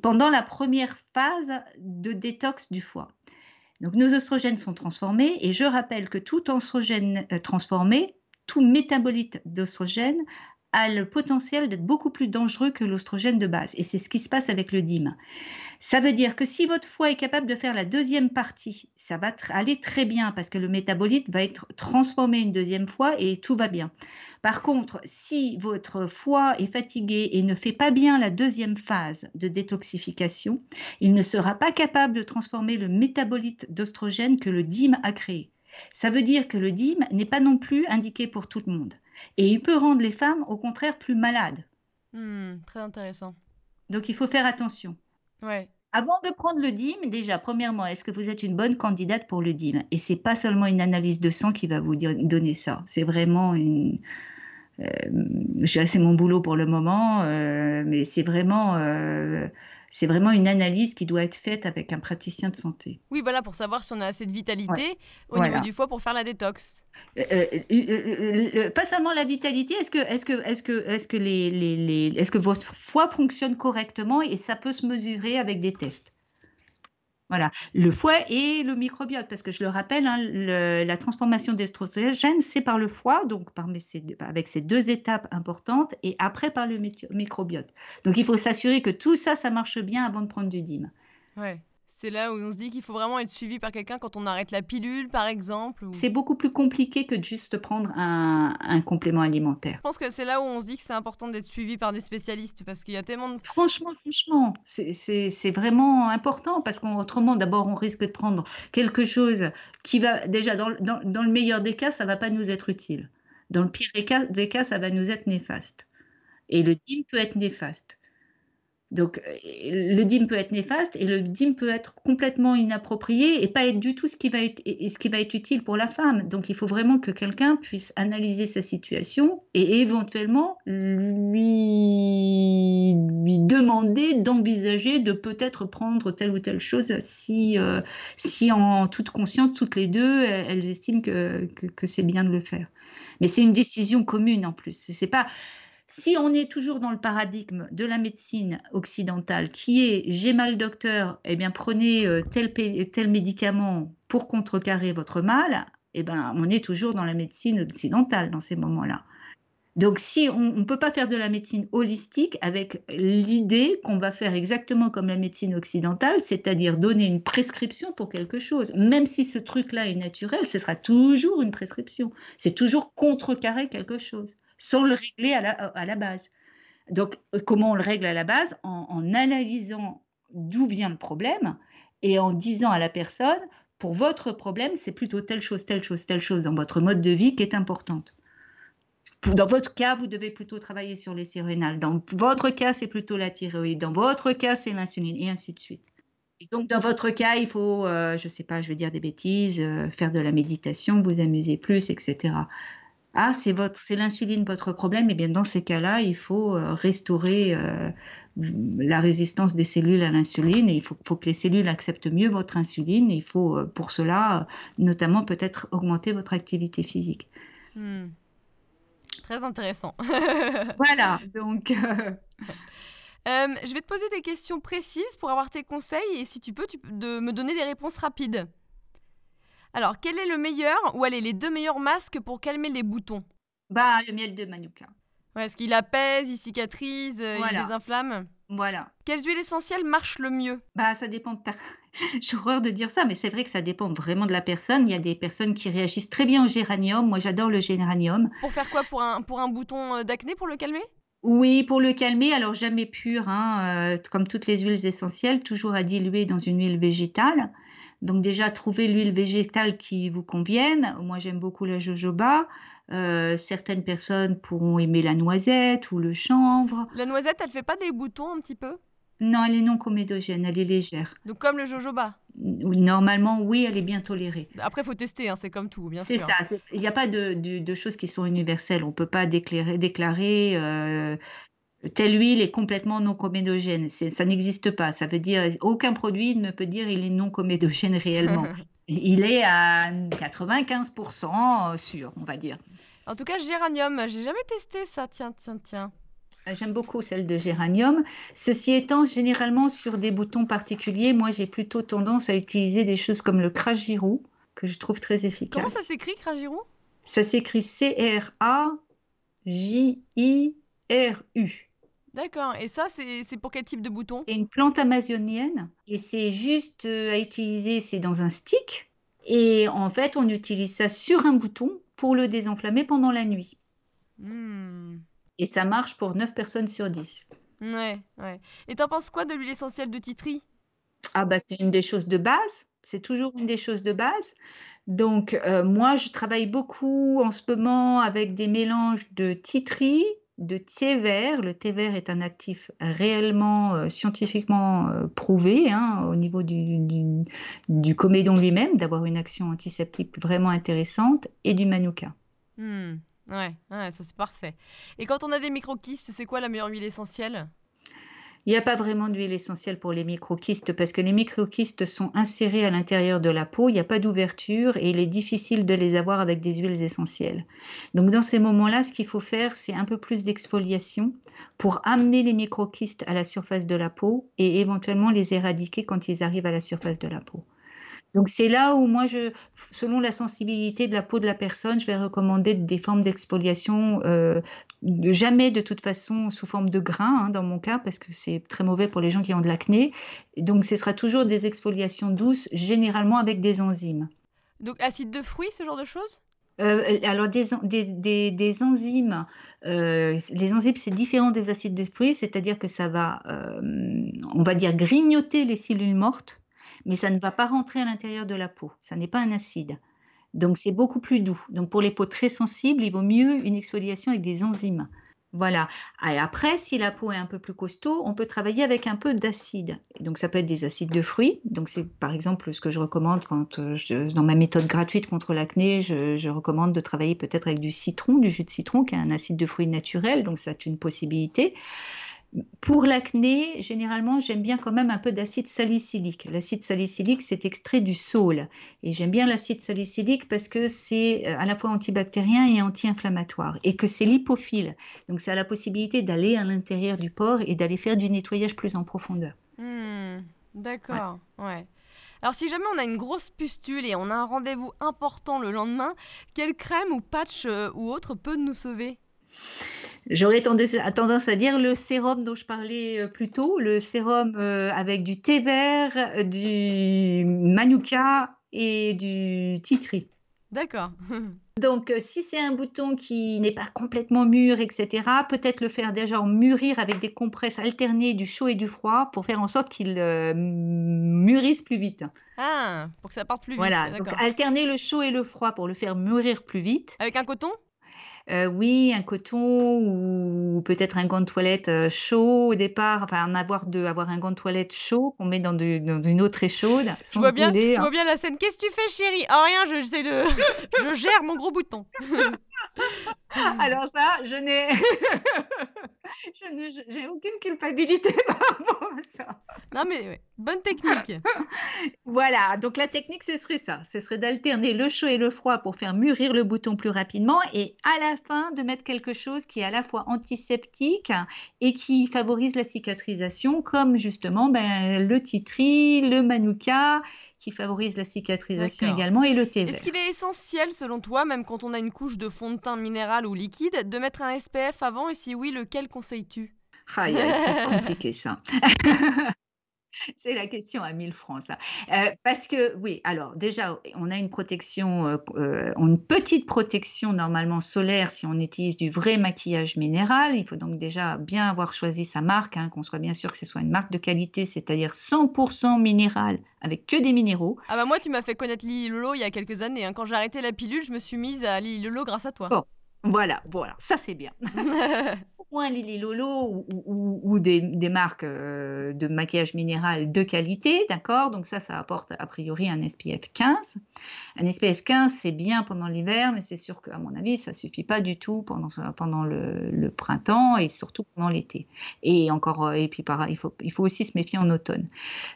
pendant la première phase de détox du foie. Donc nos oestrogènes sont transformés et je rappelle que tout oestrogène euh, transformé, tout métabolite d'oestrogène a le potentiel d'être beaucoup plus dangereux que l'oestrogène de base. Et c'est ce qui se passe avec le DIM. Ça veut dire que si votre foie est capable de faire la deuxième partie, ça va aller très bien parce que le métabolite va être transformé une deuxième fois et tout va bien. Par contre, si votre foie est fatigué et ne fait pas bien la deuxième phase de détoxification, il ne sera pas capable de transformer le métabolite d'oestrogène que le DIM a créé. Ça veut dire que le DIM n'est pas non plus indiqué pour tout le monde. Et il peut rendre les femmes, au contraire, plus malades. Hmm, très intéressant. Donc il faut faire attention. Ouais. Avant de prendre le DIM, déjà, premièrement, est-ce que vous êtes une bonne candidate pour le DIM Et c'est pas seulement une analyse de sang qui va vous donner ça. C'est vraiment une. Euh, c'est mon boulot pour le moment, euh, mais c'est vraiment. C'est vraiment une analyse qui doit être faite avec un praticien de santé. Oui, voilà, pour savoir si on a assez de vitalité au niveau du foie pour faire la détox. Euh, euh, euh, pas seulement la vitalité, est-ce que, est-ce que, est-ce que, est-ce que, les, les, est-ce que votre foie fonctionne correctement et ça peut se mesurer avec des tests? Voilà, le foie et le microbiote, parce que je le rappelle, hein, la transformation d'estrogène, c'est par le foie, donc par, avec ces deux étapes importantes, et après par le microbiote. Donc il faut s'assurer que tout ça, ça marche bien avant de prendre du DIM. Ouais. C'est là où on se dit qu'il faut vraiment être suivi par quelqu'un quand on arrête la pilule, par exemple. C'est beaucoup plus compliqué que de juste prendre un, complément alimentaire. Je pense que c'est là où on se dit que c'est important d'être suivi par des spécialistes parce qu'il y a tellement de... Franchement, franchement, c'est vraiment important parce qu'autrement, d'abord, on risque de prendre quelque chose qui va, déjà, dans, dans, le meilleur des cas, ça va pas nous être utile. Dans le pire des cas, des cas, ça va nous être néfaste. Et le DIM peut être néfaste. Donc, euh, le DIM peut être néfaste et le DIM peut être complètement inapproprié et pas être du tout ce qui va être, utile pour la femme. Donc, il faut vraiment que quelqu'un puisse analyser sa situation et éventuellement lui, demander d'envisager de peut-être prendre telle ou telle chose si, euh, si en toute conscience, toutes les deux, elles, estiment que, que, que c'est bien de le faire. Mais c'est une décision commune en plus. C'est pas si on est toujours dans le paradigme de la médecine occidentale, qui est j'ai mal docteur, eh bien prenez euh, tel, médicament pour contrecarrer votre mal, eh bien on est toujours dans la médecine occidentale dans ces moments-là. Donc si on ne peut pas faire de la médecine holistique avec l'idée qu'on va faire exactement comme la médecine occidentale, c'est-à-dire donner une prescription pour quelque chose, même si ce truc-là est naturel, ce sera toujours une prescription. C'est toujours contrecarrer quelque chose sans le régler à la, base. Donc, comment on le règle à la base? En, analysant d'où vient le problème et en disant à la personne, pour votre problème, c'est plutôt telle chose, telle chose, telle chose dans votre mode de vie qui est importante. Dans votre cas, vous devez plutôt travailler sur les sérénales. Dans votre cas, c'est plutôt la thyroïde. Dans votre cas, c'est l'insuline, et ainsi de suite. Et donc, dans votre cas, il faut, euh, je ne sais pas, je vais dire des bêtises, euh, faire de la méditation, vous amuser plus, etc. Ah, c'est votre, c'est l'insuline votre problème. Et eh bien dans ces cas-là, il faut euh, restaurer euh, la résistance des cellules à l'insuline. Et il faut, que les cellules acceptent mieux votre insuline. Et il faut euh, pour cela, notamment peut-être augmenter votre activité physique. Hmm. Très intéressant. [LAUGHS] voilà. Donc. je vais te poser des questions précises pour avoir tes conseils et si tu peux, tu peux de me donner des réponses rapides. Alors, quel est le meilleur ou allez, les deux meilleurs masques pour calmer les boutons? Bah, le miel de Manuka. Ouais, est-ce qu'il apaise, il cicatrise, euh, il désinflamme? Voilà. Quelles huiles essentielles marchent le mieux? Bah, ça dépend de [LAUGHS] J'ai horreur de dire ça, mais c'est vrai que ça dépend vraiment de la personne. Il y a des personnes qui réagissent très bien au géranium. Moi, j'adore le géranium. Pour faire quoi? Pour un, pour un bouton euh, d'acné, pour le calmer? Oui, pour le calmer, alors jamais pur, hein, euh, comme toutes les huiles essentielles, toujours à diluer dans une huile végétale. Donc déjà, trouver l'huile végétale qui vous convienne. Moi, j'aime beaucoup la jojoba. Euh, certaines personnes pourront aimer la noisette ou le chanvre. La noisette, elle fait pas des boutons un petit peu? Non, elle est non comédogène, elle est légère. Donc comme le jojoba? Normalement, oui, elle est bien tolérée. Après, il faut tester, hein, c'est comme tout, bien sûr. C'est ça, il n'y a pas de, choses qui sont universelles. On ne peut pas déclarer, déclarer euh, telle huile est complètement non comédogène. Ça n'existe pas. Ça veut dire aucun produit ne peut dire il est non comédogène [LAUGHS] réellement. [LAUGHS] il est à 95% sûr, on va dire. En tout cas, géranium, j'ai jamais testé ça. Tiens, tiens, tiens. Ah, j'aime beaucoup celle de géranium. Ceci étant, généralement sur des boutons particuliers, moi j'ai plutôt tendance à utiliser des choses comme le crajirou, que je trouve très efficace. Comment ça s'écrit, crajirou Ça s'écrit C-R-A-J-I-R-U. D'accord. Et ça, c'est pour quel type de bouton? C'est une plante amazonienne et c'est juste euh, à utiliser, c'est dans un stick. Et en fait, on utilise ça sur un bouton pour le désenflammer pendant la nuit. Hmm. Et ça marche pour 9 personnes sur 10. Ouais, ouais. Et t'en penses quoi de l'huile essentielle de titri? Ah bah c'est une des choses de base. C'est toujours une des choses de base. Donc euh, moi, je travaille beaucoup en ce moment avec des mélanges de titri, de thé vert. Le thé vert est un actif réellement euh, scientifiquement euh, prouvé hein, au niveau du, du, comédon lui-même, d'avoir une action antiseptique vraiment intéressante, et du manuka. Hmm, ouais, ça c'est parfait. Et quand on a des microquistes, c'est quoi la meilleure huile essentielle? Il n'y a pas vraiment d'huile essentielle pour les microquistes parce que les microquistes sont insérés à l'intérieur de la peau, il n'y a pas d'ouverture et il est difficile de les avoir avec des huiles essentielles. Donc dans ces moments-là, ce qu'il faut faire, c'est un peu plus d'exfoliation pour amener les microquistes à la surface de la peau et éventuellement les éradiquer quand ils arrivent à la surface de la peau. Donc c'est là où moi, je, selon la sensibilité de la peau de la personne, je vais recommander des formes d'exfoliation, euh, jamais de toute façon sous forme de grains hein, dans mon cas, parce que c'est très mauvais pour les gens qui ont de l'acné. Donc ce sera toujours des exfoliations douces, généralement avec des enzymes. Donc acide de fruits, ce genre de choses? Euh, alors des, des, des, enzymes, euh, les enzymes c'est différent des acides de fruits, c'est-à-dire que ça va, on va dire grignoter les cellules mortes mais ça ne va pas rentrer à l'intérieur de la peau. Ça n'est pas un acide. Donc c'est beaucoup plus doux. Donc pour les peaux très sensibles, il vaut mieux une exfoliation avec des enzymes. Voilà. Et après, si la peau est un peu plus costaud, on peut travailler avec un peu d'acide. Donc, ça peut être des acides de fruits. Donc, c'est par exemple ce que je recommande quand euh, dans ma méthode gratuite contre l'acné, je, je recommande de travailler peut-être avec du citron, du jus de citron, qui est un acide de fruits naturel. Donc, c'est une possibilité. Pour l'acné, généralement, j'aime bien quand même un peu d'acide salicylique. L'acide salicylique, c'est extrait du saule. Et j'aime bien l'acide salicylique parce que c'est euh, à la fois antibactérien et anti-inflammatoire. Et que c'est lipophile. Donc, ça a la possibilité d'aller à l'intérieur du porc et d'aller faire du nettoyage plus en profondeur. Hmm, d'accord, ouais. Alors si jamais on a une grosse pustule et on a un rendez-vous important le lendemain, quelle crème ou patch euh, ou autre peut nous sauver? J'aurais tendance à dire le sérum dont je parlais euh, plus tôt, le sérum euh, avec du thé vert, euh, du manuka et du titri. D'accord. [LAUGHS] Donc, si c'est un bouton qui n'est pas complètement mûr, etc., peut-être le faire déjà mûrir avec des compresses alternées du chaud et du froid pour faire en sorte qu'il mûrisse plus vite. Ah, pour que ça parte plus vite. Voilà, donc alterner le chaud et le froid pour le faire mûrir plus vite. Avec un coton? Euh, oui, un coton ou peut-être un gant de toilette euh, chaud au départ, enfin en avoir deux, avoir un gant de toilette chaud qu'on met dans, dans une eau très chaude. Tu vois bien, tu hein. vois bien la scène. Qu'est-ce que tu fais, chérie? Oh rien, je, de, [LAUGHS] je gère mon gros bouton. [LAUGHS] Alors ça, je n'ai, j'ai aucune culpabilité [LAUGHS] par rapport à ça. Non mais bonne technique. [LAUGHS] voilà, donc la technique ce serait ça, ce serait d'alterner le chaud et le froid pour faire mûrir le bouton plus rapidement et à la fin de mettre quelque chose qui est à la fois antiseptique et qui favorise la cicatrisation, comme justement ben, le titri, le manuka qui favorise la cicatrisation également, et le thé Est-ce qu'il est essentiel, selon toi, même quand on a une couche de fond de teint minéral ou liquide, de mettre un SPF avant Et si oui, lequel conseilles-tu? Ah, C'est [LAUGHS] compliqué ça. C'est la question à 1000 francs, ça. Euh, parce que, oui, alors déjà, on a une protection, euh, euh, une petite protection normalement solaire si on utilise du vrai maquillage minéral. Il faut donc déjà bien avoir choisi sa marque, hein, qu'on soit bien sûr que ce soit une marque de qualité, c'est-à-dire 100% minéral, avec que des minéraux. Ah bah moi, tu m'as fait connaître Lily Lolo il y a quelques années. Hein. Quand j'ai arrêté la pilule, je me suis mise à Lily Lolo grâce à toi. Voilà, voilà, ça c'est bien. [LAUGHS] moins Lily Lolo ou, des, marques euh, de maquillage minéral de qualité, d'accord? Donc ça, ça apporte a priori un SPF 15. Un SPF 15, c'est bien pendant l'hiver, mais c'est sûr qu'à mon avis, ça suffit pas du tout pendant, pendant le, printemps et surtout pendant l'été. Et encore, euh, et puis pareil, il faut, il faut aussi se méfier en automne.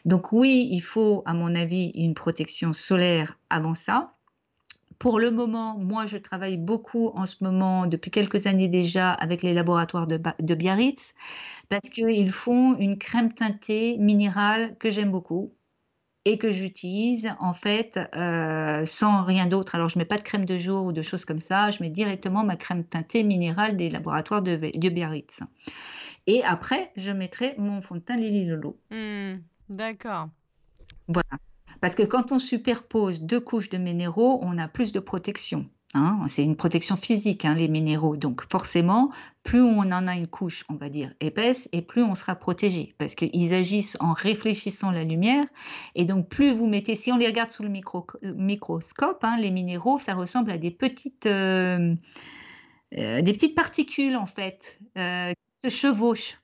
Donc oui, il faut, à mon avis, une protection solaire avant ça. Pour le moment, moi, je travaille beaucoup en ce moment, depuis quelques années déjà, avec les laboratoires de, Biarritz, parce qu'ils font une crème teintée minérale que j'aime beaucoup et que j'utilise en fait euh, sans rien d'autre. Alors je mets pas de crème de jour ou de choses comme ça, je mets directement ma crème teintée minérale des laboratoires de, Biarritz. Et après, je mettrai mon fond de teint Lily Lolo. Hmm, d'accord. Voilà. Parce que quand on superpose deux couches de minéraux, on a plus de protection. Hein. c'est une protection physique, hein, les minéraux. Donc forcément, plus on en a une couche, on va dire, épaisse, et plus on sera protégé. Parce qu'ils agissent en réfléchissant la lumière. Et donc plus vous mettez, si on les regarde sous le microscope, hein, les minéraux, ça ressemble à des petites, euh, euh, des petites particules, en fait, euh, qui se chevauchent.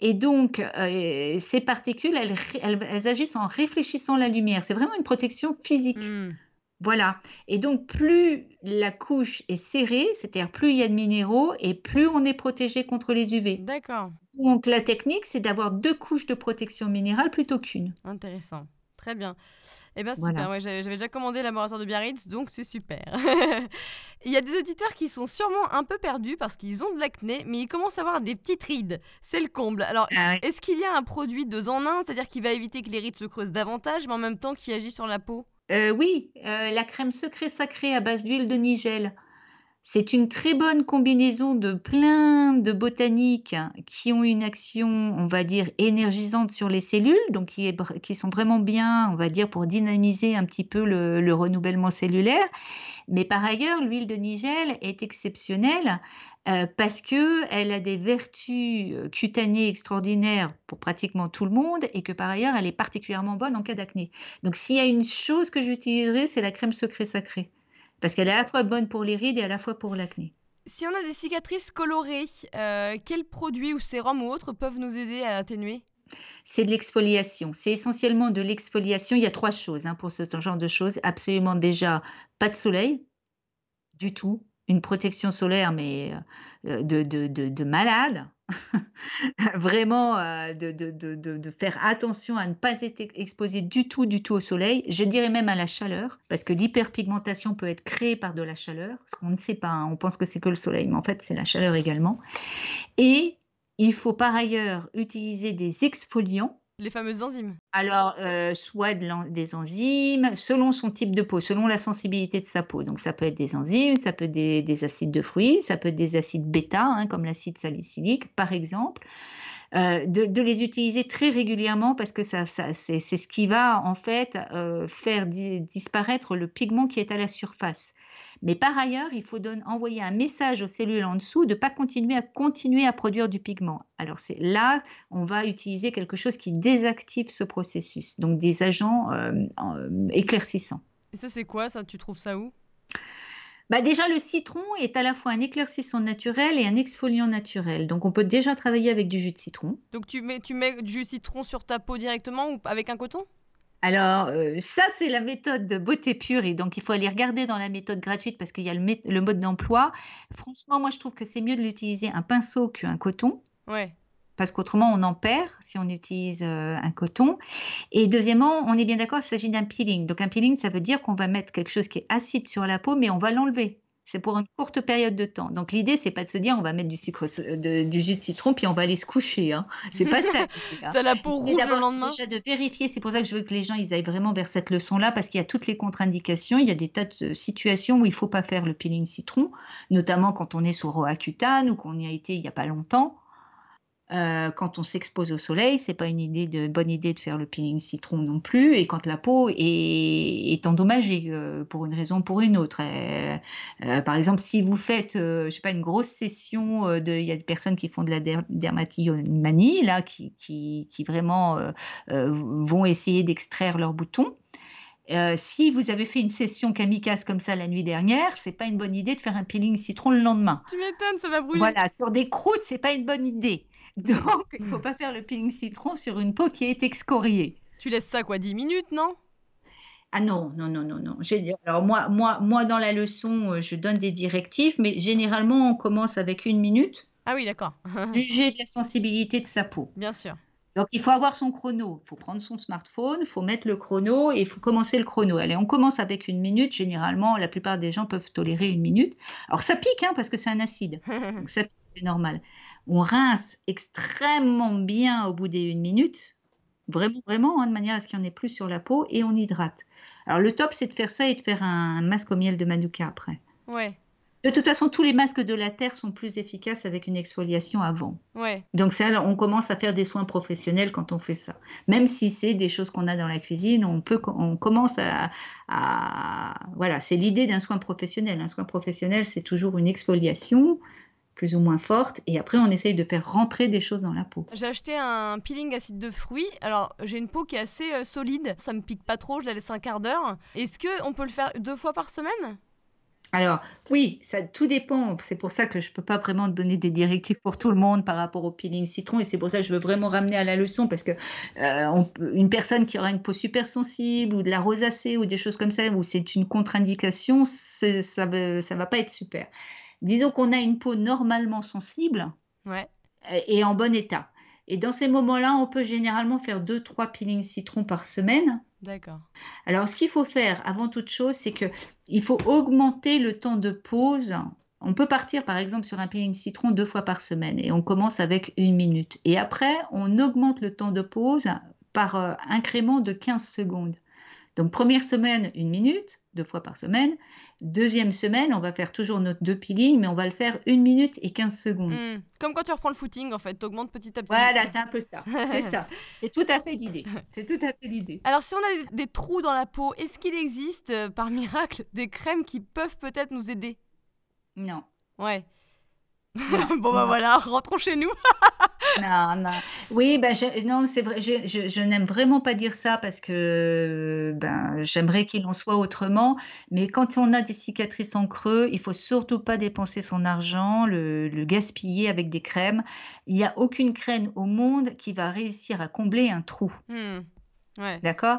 Et donc, euh, ces particules, elles, agissent en réfléchissant la lumière. C'est vraiment une protection physique. Hmm. Voilà. Et donc, plus la couche est serrée, c'est-à-dire plus il y a de minéraux et plus on est protégé contre les UV. D'accord. Donc, la technique, c'est d'avoir deux couches de protection minérale plutôt qu'une. Intéressant. Très bien. Eh bien, super. j'avais déjà commandé laboratoire de Biarritz, donc c'est super. [LAUGHS] Il y a des auditeurs qui sont sûrement un peu perdus parce qu'ils ont de l'acné, mais ils commencent à avoir des petites rides. C'est le comble. Alors, ah est-ce qu'il y a un produit deux en un, c'est-à-dire qui va éviter que les rides se creusent davantage, mais en même temps qui agit sur la peau? Euh, Oui, euh, la crème secret sacrée à base d'huile de nigel. C'est une très bonne combinaison de plein de botaniques qui ont une action, on va dire, énergisante sur les cellules, donc qui, sont vraiment bien, on va dire, pour dynamiser un petit peu le, renouvellement cellulaire. Mais par ailleurs, l'huile de nigel est exceptionnelle euh, parce qu'elle a des vertus euh, cutanées extraordinaires pour pratiquement tout le monde et que par ailleurs, elle est particulièrement bonne en cas d'acné. Donc s'il y a une chose que j'utiliserai, c'est la crème secret sacrée parce qu'elle est à la fois bonne pour les rides et à la fois pour l'acné. Si on a des cicatrices colorées, euh, quels produits ou sérums ou autres peuvent nous aider à atténuer? C'est de l'exfoliation. C'est essentiellement de l'exfoliation. Il y a trois choses hein, pour ce genre de choses. Absolument déjà, pas de soleil du tout. Une protection solaire, mais euh, de, de, de, malade. [LAUGHS] Vraiment, euh, de, de, faire attention à ne pas être exposé du tout, du tout au soleil. Je dirais même à la chaleur, parce que l'hyperpigmentation peut être créée par de la chaleur. Ce qu'on ne sait pas, hein. on pense que c'est que le soleil, mais en fait, c'est la chaleur également. Et il faut par ailleurs utiliser des exfoliants. Les fameuses enzymes. Alors, euh, soit des enzymes, selon son type de peau, selon la sensibilité de sa peau. Donc, ça peut être des enzymes, ça peut être des, acides de fruits, ça peut être des acides bêta, hein, comme l'acide salicylique, par exemple. Euh, de, les utiliser très régulièrement parce que ça, c'est ce qui va en fait euh, faire disparaître le pigment qui est à la surface. Mais par ailleurs, il faut envoyer un message aux cellules en dessous de ne pas continuer à continuer à produire du pigment. Alors c'est là, on va utiliser quelque chose qui désactive ce processus, donc des agents euh, éclaircissants. Et ça c'est quoi ça? Tu trouves ça où? Bah déjà, le citron est à la fois un éclaircissant naturel et un exfoliant naturel. Donc, on peut déjà travailler avec du jus de citron. Donc, tu mets, tu mets du jus de citron sur ta peau directement ou avec un coton? Alors, euh, ça, c'est la méthode de beauté pure. Et donc, il faut aller regarder dans la méthode gratuite parce qu'il y a le, mode d'emploi. Franchement, moi, je trouve que c'est mieux de l'utiliser un pinceau qu'un coton. Ouais. Parce qu'autrement, on en perd si on utilise euh, un coton. Et deuxièmement, on est bien d'accord, il s'agit d'un peeling. Donc, un peeling, ça veut dire qu'on va mettre quelque chose qui est acide sur la peau, mais on va l'enlever. C'est pour une courte période de temps. Donc l'idée, c'est pas de se dire on va mettre du sucre, du jus de citron puis on va aller se coucher. Hein. C'est pas ça. [LAUGHS] T'as la peau rouge le lendemain. Déjà de vérifier. C'est pour ça que je veux que les gens ils aillent vraiment vers cette leçon-là parce qu'il y a toutes les contre-indications. Il y a des tas de situations où il faut pas faire le peeling citron, notamment quand on est sous Roaccutane ou qu'on y a été il y a pas longtemps. Euh, quand on s'expose au soleil, c'est pas une idée de bonne idée de faire le peeling citron non plus. Et quand la peau est, endommagée euh, pour une raison ou pour une autre, euh, par exemple, si vous faites, je sais pas, une grosse session de, il y a des personnes qui font de la dermatillomanie là, qui, qui, qui vraiment vont essayer d'extraire leurs boutons. si vous avez fait une session kamikaze comme ça la nuit dernière, c'est pas une bonne idée de faire un peeling citron le lendemain. Tu m'étonnes, ça va brûler. Voilà, sur des croûtes, c'est pas une bonne idée. [LAUGHS] Donc, il ne faut pas faire le peeling citron sur une peau qui est excoriée. Tu laisses ça quoi 10 minutes, non? Ah non, non, non, non, non. Alors moi, moi, moi, dans la leçon, euh, je donne des directives, mais généralement, on commence avec une minute. Ah oui, d'accord. [LAUGHS] Juger de la sensibilité de sa peau. Bien sûr. Donc, il faut avoir son chrono. Il faut prendre son smartphone, il faut mettre le chrono et il faut commencer le chrono. Allez, on commence avec une minute. Généralement, la plupart des gens peuvent tolérer une minute. Alors, ça pique, hein, parce que c'est un acide. [LAUGHS] Donc, ça pique, c'est normal on rince extrêmement bien au bout des une minute, vraiment, vraiment, hein, de manière à ce qu'il n'y en ait plus sur la peau, et on hydrate. Alors le top, c'est de faire ça et de faire un, masque au miel de Manuka après. Ouais. De toute façon, tous les masques de la Terre sont plus efficaces avec une exfoliation avant. Ouais. Donc ça, on commence à faire des soins professionnels quand on fait ça. Même si c'est des choses qu'on a dans la cuisine, on peut, on commence à, à voilà, c'est l'idée d'un soin professionnel. Un soin professionnel, c'est toujours une exfoliation plus ou moins forte, et après on essaye de faire rentrer des choses dans la peau. J'ai acheté un peeling acide de fruits. Alors j'ai une peau qui est assez euh, solide, ça me pique pas trop, je la laisse un quart d'heure. Est-ce que on peut le faire deux fois par semaine? Alors oui, ça tout dépend. C'est pour ça que je peux pas vraiment donner des directives pour tout le monde par rapport au peeling citron et c'est pour ça que je veux vraiment ramener à la leçon parce que euh, une personne qui aura une peau super sensible ou de la rosacée ou des choses comme ça où c'est une contre-indication, ça ne ça va pas être super. Disons qu'on a une peau normalement sensible et en bon état. Et dans ces moments-là, on peut généralement faire 2-3 peelings citron par semaine. D'accord. Alors, ce qu'il faut faire avant toute chose, c'est qu'il faut augmenter le temps de pause. On peut partir par exemple sur un peeling citron deux fois par semaine et on commence avec une minute. Et après, on augmente le temps de pause par euh, incrément de 15 secondes. Donc première semaine, une minute, deux fois par semaine. Deuxième semaine, on va faire toujours notre deux peelings, mais on va le faire une minute et 15 secondes. Hmm. Comme quand tu reprends le footing, en fait, tu augmentes petit à petit. Voilà, [LAUGHS] c'est un peu ça. C'est ça. C'est tout à fait l'idée. C'est tout à fait l'idée. Alors si on a des, trous dans la peau, est-ce qu'il existe, euh, par miracle, des crèmes qui peuvent peut-être nous aider? Non. Ouais. [LAUGHS] bon bah voilà, rentrons chez nous. [LAUGHS] Non, non. Oui, ben non, c'est vrai, je, je, n'aime vraiment pas dire ça parce que ben, j'aimerais qu'il en soit autrement. Mais quand on a des cicatrices en creux, il faut surtout pas dépenser son argent, le, gaspiller avec des crèmes. Il n'y a aucune crème au monde qui va réussir à combler un trou. Hmm. Ouais. D'accord?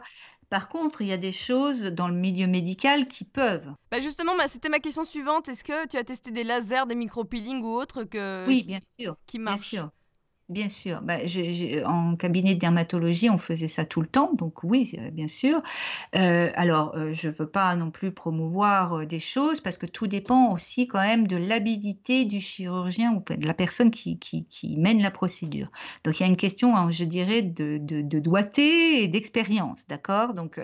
Par contre, il y a des choses dans le milieu médical qui peuvent. Bah justement, bah, c'était ma question suivante. Est-ce que tu as testé des lasers, des micro-peelings ou autres que... Oui, bien sûr. Qui marchent? Bien sûr. Bien sûr. Bah, en cabinet de dermatologie, on faisait ça tout le temps, donc oui, euh, bien sûr. Euh, alors, euh, je ne veux pas non plus promouvoir des choses parce que tout dépend aussi quand même de l'habilité du chirurgien ou de la personne qui, mène la procédure. Donc, il y a une question, hein, je dirais, de doigté et d'expérience, d'accord? Donc,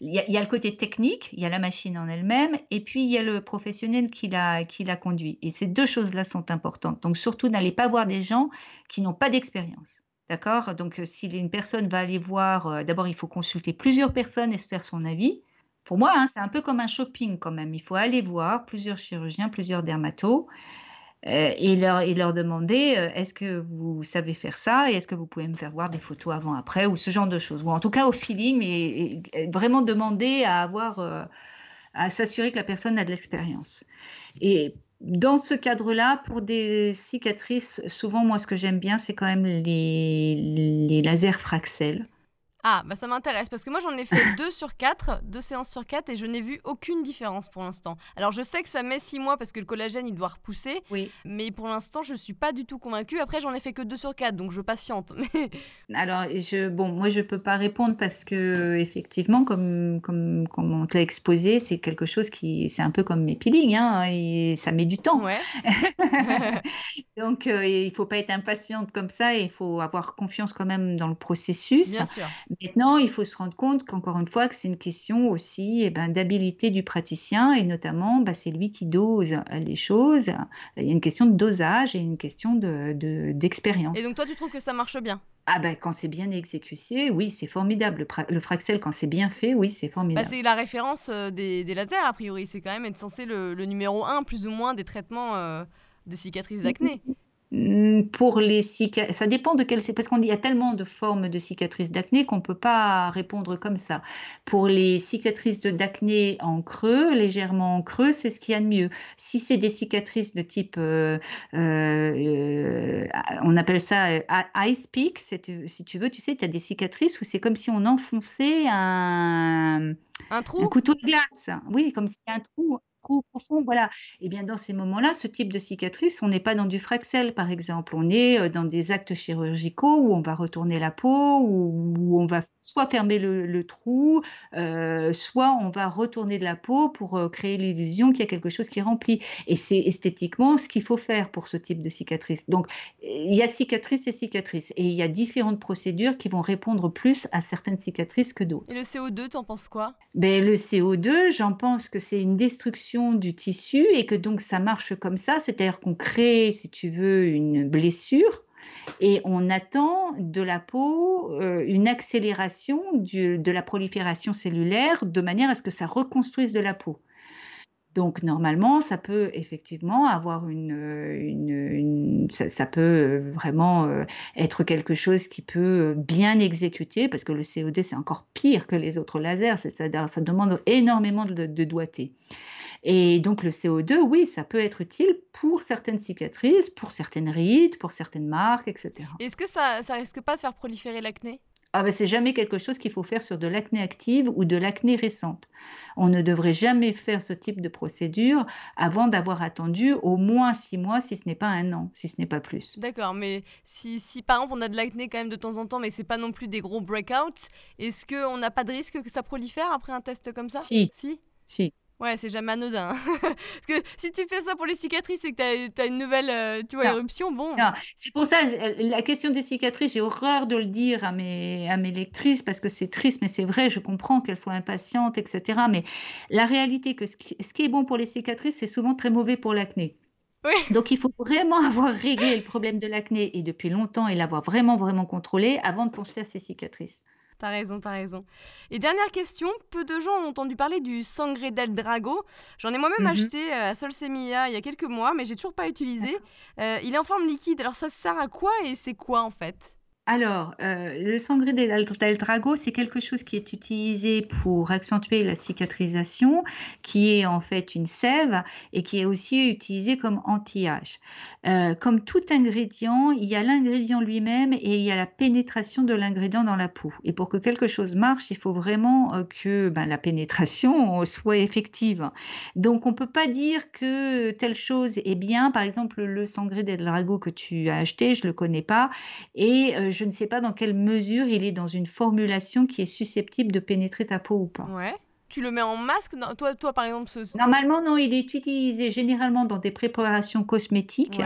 il y, a, le côté technique, il y a la machine en elle-même, et puis il y a le professionnel qui l'a conduit. Et ces deux choses-là sont importantes. Donc, surtout, n'allez pas voir des gens qui n'ont pas d'expérience. D'accord? Donc, euh, si une personne va aller voir, euh, d'abord, il faut consulter plusieurs personnes et se faire son avis. Pour moi, hein, c'est un peu comme un shopping quand même. Il faut aller voir plusieurs chirurgiens, plusieurs dermatos euh, et, leur, et leur demander est-ce que vous savez faire ça et est-ce que vous pouvez me faire voir des photos avant-après ou ce genre de choses. Ou en tout cas au feeling et, vraiment demander à avoir, à s'assurer que la personne a de l'expérience. Et dans ce cadre-là, pour des cicatrices, souvent, moi, ce que j'aime bien, c'est quand même les, lasers Fraxel. Ah, bah ça m'intéresse parce que moi j'en ai fait [COUGHS] deux sur quatre, deux séances sur quatre et je n'ai vu aucune différence pour l'instant. Alors je sais que ça met six mois parce que le collagène il doit repousser, oui. mais pour l'instant je suis pas du tout convaincue. Après j'en ai fait que deux sur quatre donc je patiente. [LAUGHS] Alors je, bon, moi je peux pas répondre parce que effectivement comme comme, comme on te l'a exposé, c'est quelque chose qui c'est un peu comme mes peelings, hein, et ça met du temps. Ouais. [LAUGHS] donc euh, il faut pas être impatiente comme ça, et il faut avoir confiance quand même dans le processus. Bien sûr. Maintenant, il faut se rendre compte qu'encore une fois, que c'est une question aussi eh ben, d'habilité du praticien et notamment, bah, c'est lui qui dose les choses. Il y a une question de dosage et une question d'expérience. et donc toi, tu trouves que ça marche bien? Ah ben, quand c'est bien exécuté, oui, c'est formidable. Le, Fraxel, quand c'est bien fait, oui, c'est bah, formidable. c'est la référence euh, des, lasers, a priori. C'est quand même être censé le, numéro un, plus ou moins, des traitements euh, des cicatrices d'acné. [LAUGHS] Pour les cicatrices, ça dépend de quelle, parce qu'il y a tellement de formes de cicatrices d'acné qu'on ne peut pas répondre comme ça. Pour les cicatrices d'acné en creux, légèrement en creux, c'est ce qu'il y a de mieux. Si c'est des cicatrices de type, euh, euh, on appelle ça euh, ice peak, si tu veux, tu sais, tu as des cicatrices où c'est comme si on enfonçait un, un, trou? un couteau de glace. Oui, comme si un trou, profond, voilà. Et bien dans ces moments-là, ce type de cicatrice, on n'est pas dans du fraxel, par exemple. On est euh, dans des actes chirurgicaux où on va retourner la peau, où, on va soit fermer le, trou, euh, soit on va retourner de la peau pour euh, créer l'illusion qu'il y a quelque chose qui remplit. Et c'est esthétiquement ce qu'il faut faire pour ce type de cicatrice. Donc, il y a cicatrice et cicatrice. Et il y a différentes procédures qui vont répondre plus à certaines cicatrices que d'autres. Et le CO2, tu en penses quoi? Ben, Le CO2, j'en pense que c'est une destruction du tissu et que donc ça marche comme ça, c'est-à-dire qu'on crée, si tu veux, une blessure et on attend de la peau euh, une accélération de la prolifération cellulaire de manière à ce que ça reconstruise de la peau. Donc normalement, ça peut effectivement avoir une, une, ça, peut vraiment euh, être quelque chose qui peut bien exécuter parce que le COD c'est encore pire que les autres lasers, c'est-à-dire ça demande énormément de doigté. Et donc le CO2, oui, ça peut être utile pour certaines cicatrices, pour certaines rides, pour certaines marques, etc. Est-ce que ça, ça risque pas de faire proliférer l'acné? Ah ben c'est jamais quelque chose qu'il faut faire sur de l'acné active ou de l'acné récente. On ne devrait jamais faire ce type de procédure avant d'avoir attendu au moins six mois, si ce n'est pas un an, si ce n'est pas plus. D'accord, mais si, si par exemple on a de l'acné quand même de temps en temps, mais c'est pas non plus des gros breakouts, est-ce qu'on n'a pas de risque que ça prolifère après un test comme ça? Si. Si? Si. Ouais, c'est jamais anodin. [LAUGHS] Parce que si tu fais ça pour les cicatrices et que tu as, une nouvelle euh, tu vois, éruption, bon. C'est pour ça, la question des cicatrices, j'ai horreur de le dire à mes, à mes lectrices parce que c'est triste, mais c'est vrai, je comprends qu'elles soient impatientes, etc. Mais la réalité, que ce qui, ce qui est bon pour les cicatrices, c'est souvent très mauvais pour l'acné. Oui. Donc il faut vraiment [LAUGHS] avoir réglé le problème de l'acné et depuis longtemps et l'avoir vraiment, vraiment contrôlé avant de penser à ces cicatrices. T'as raison, t'as raison. Et dernière question, peu de gens ont entendu parler du Sangre del Drago. J'en ai moi-même mhm. acheté euh, à Solsemilla il y a quelques mois, mais j'ai toujours pas utilisé. Euh, il est en forme liquide, alors ça sert à quoi et c'est quoi en fait? Alors, euh, le sangre del, drago, c'est quelque chose qui est utilisé pour accentuer la cicatrisation, qui est en fait une sève et qui est aussi utilisé comme anti-âge. Euh, comme tout ingrédient, il y a l'ingrédient lui-même et il y a la pénétration de l'ingrédient dans la peau. Et pour que quelque chose marche, il faut vraiment euh, que ben, la pénétration [LAUGHS] soit effective. Donc, on ne peut pas dire que telle chose est bien. Par exemple, le sangre del drago que tu as acheté, je ne le connais pas. Et ne sais pas dans quelle mesure il est dans une formulation qui est susceptible de pénétrer ta peau ou pas. Ouais. Tu le mets en masque toi, toi, par exemple Normalement, non. Il est utilisé généralement dans des préparations cosmétiques.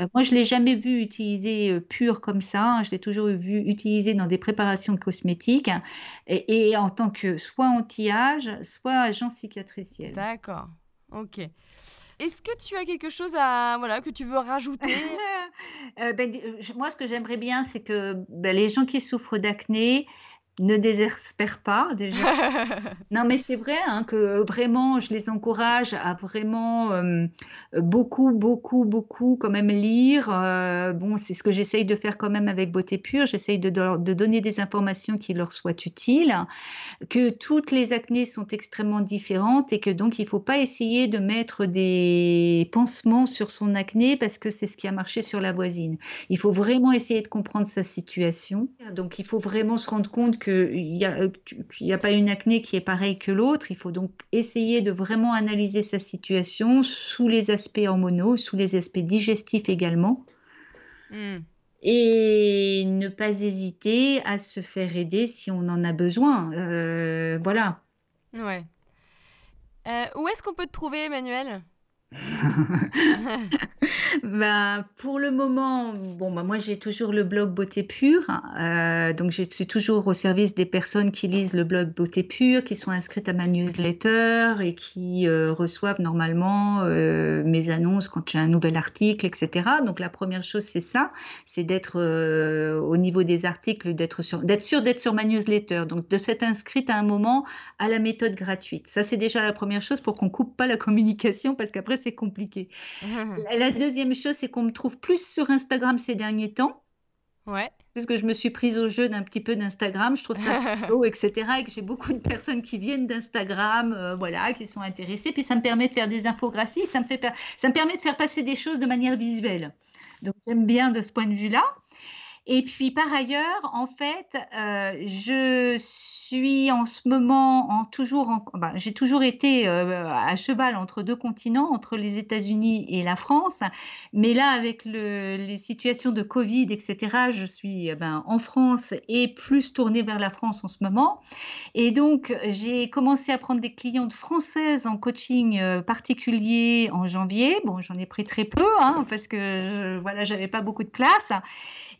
Euh, moi, je ne l'ai jamais vu utilisé euh, pur comme ça. Hein. Je l'ai toujours vu utilisé dans des préparations cosmétiques et, et en tant que soit anti-âge, soit agent cicatriciel. D'accord. Ok. Est-ce que tu as quelque chose à voilà que tu veux rajouter? [LAUGHS] Euh, ben, Moi, ce que j'aimerais bien, c'est que ben, les gens qui souffrent d'acné, ne désespère pas déjà. [LAUGHS] non, mais c'est vrai hein, que vraiment, je les encourage à vraiment euh, beaucoup, beaucoup, beaucoup quand même lire. Euh, bon, c'est ce que j'essaye de faire quand même avec Beauté Pure. J'essaye de, de, donner des informations qui leur soient utiles, que toutes les acnées sont extrêmement différentes et que donc il ne faut pas essayer de mettre des pansements sur son acné parce que c'est ce qui a marché sur la voisine. Il faut vraiment essayer de comprendre sa situation. Donc il faut vraiment se rendre compte qu'il n'y a, a, pas une acné qui est pareille que l'autre. Il faut donc essayer de vraiment analyser sa situation sous les aspects hormonaux, sous les aspects digestifs également. Hmm. Et ne pas hésiter à se faire aider si on en a besoin. Euh, voilà. Ouais. Euh, où est-ce qu'on peut te trouver, Emmanuel? [LAUGHS] ben, pour le moment, bon, ben, moi j'ai toujours le blog Beauté Pure, euh, donc je suis toujours au service des personnes qui lisent le blog Beauté Pure, qui sont inscrites à ma newsletter et qui euh, reçoivent normalement euh, mes annonces quand j'ai un nouvel article, etc. Donc la première chose c'est ça, c'est d'être au niveau des articles, d'être sûr d'être sûr d'être sur ma newsletter, donc de s'être inscrite à un moment à la méthode gratuite. Ça c'est déjà la première chose pour qu'on coupe pas la communication parce qu'après c'est compliqué. [LAUGHS] la, deuxième chose, c'est qu'on me trouve plus sur Instagram ces derniers temps. Ouais. Parce que je me suis prise au jeu d'un petit peu d'Instagram, je trouve ça [LAUGHS] beau, etc. Et que j'ai beaucoup de personnes qui viennent d'Instagram, euh, voilà, qui sont intéressées. Puis ça me permet de faire des infographies, ça me, fait, ça me permet de faire passer des choses de manière visuelle. Donc j'aime bien de ce point de vue-là. Et puis par ailleurs, en fait, euh, je suis en ce moment en toujours, en, bah, j'ai toujours été euh, à cheval entre deux continents, entre les États-Unis et la France. Mais là, avec le, les situations de Covid, etc., je suis eh ben, en France et plus tournée vers la France en ce moment. Et donc, j'ai commencé à prendre des clientes françaises en coaching euh, particulier en janvier. Bon, j'en ai pris très peu hein, parce que je, voilà, j'avais pas beaucoup de place.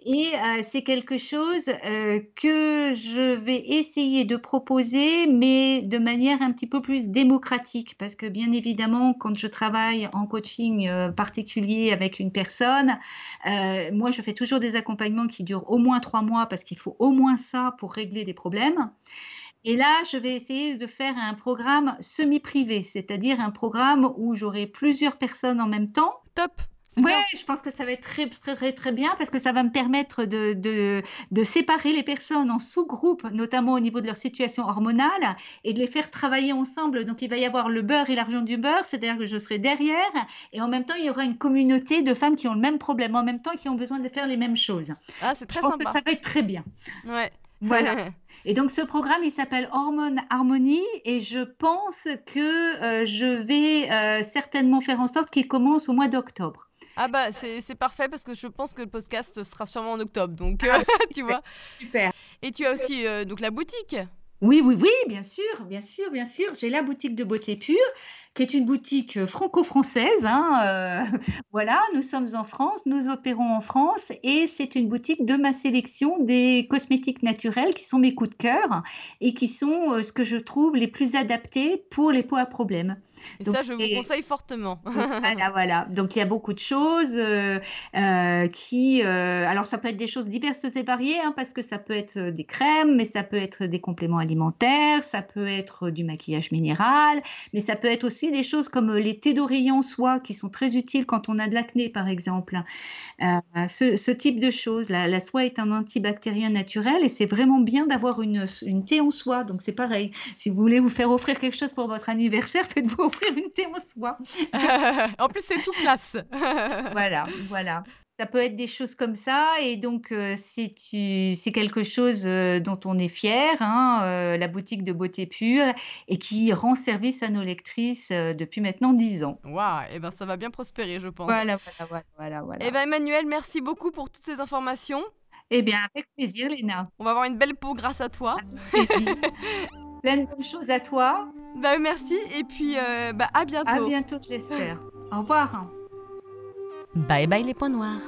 Et euh, c'est quelque chose euh, que je vais essayer de proposer, mais de manière un petit peu plus démocratique, parce que bien évidemment, quand je travaille en coaching euh, particulier avec une personne, moi, je fais toujours des accompagnements qui durent au moins trois mois, parce qu'il faut au moins ça pour régler des problèmes. Et là, je vais essayer de faire un programme semi-privé, c'est-à-dire un programme où j'aurai plusieurs personnes en même temps. Top oui, je pense que ça va être très, très, très bien parce que ça va me permettre de, de, de séparer les personnes en sous-groupes, notamment au niveau de leur situation hormonale, et de les faire travailler ensemble. Donc, il va y avoir le beurre et l'argent du beurre, c'est-à-dire que je serai derrière, et en même temps, il y aura une communauté de femmes qui ont le même problème, en même temps, qui ont besoin de faire les mêmes choses. Ah, c'est très je pense Que ça va être très bien. Ouais. Voilà. [LAUGHS] Et donc ce programme, il s'appelle Hormone Harmonie et je pense que euh, je vais euh, certainement faire en sorte qu'il commence au mois d'octobre. Ah bah c'est parfait parce que je pense que le podcast sera sûrement en octobre, donc ah, euh, [LAUGHS] tu vois. Super. Et tu as aussi donc la boutique? Oui, oui, oui, bien sûr, bien sûr, bien sûr. J'ai la boutique de beauté pure qui est une boutique franco-française. Hein, [LAUGHS] voilà, nous sommes en France, nous opérons en France et c'est une boutique de ma sélection des cosmétiques naturels qui sont mes coups de cœur et qui sont ce que je trouve les plus adaptés pour les peaux à problème. Et ça, je vous conseille fortement. [LAUGHS] voilà, voilà. Donc il y a beaucoup de choses qui, alors ça peut être des choses diverses et variées, hein, parce que ça peut être des crèmes, mais ça peut être des compléments alimentaires, ça peut être du maquillage minéral, mais ça peut être aussi des choses comme les thés d'oreiller en soie qui sont très utiles quand on a de l'acné, par exemple. Euh, ce, type de choses. La, la, soie est un antibactérien naturel et c'est vraiment bien d'avoir une, une, thé en soie. Donc c'est pareil. Si vous voulez vous faire offrir quelque chose pour votre anniversaire, [LAUGHS] faites-vous offrir une thé en soie. [LAUGHS] en plus, c'est tout classe. voilà, voilà. Ça peut être des choses comme ça et donc euh, c'est quelque chose euh, dont on est fier, hein, euh, la boutique de beauté pure et qui rend service à nos lectrices depuis maintenant dix ans. Waouh, et eh ben ça va bien prospérer, je pense. Voilà, voilà, voilà, voilà. Et eh ben Emmanuel, merci beaucoup pour toutes ces informations. Eh bien, avec plaisir, Léna. On va avoir une belle peau grâce à toi. [LAUGHS] Plein de bonnes choses à toi. Bah merci et puis bah, à bientôt. À bientôt, je l'espère. Au revoir. Bye bye les points noirs.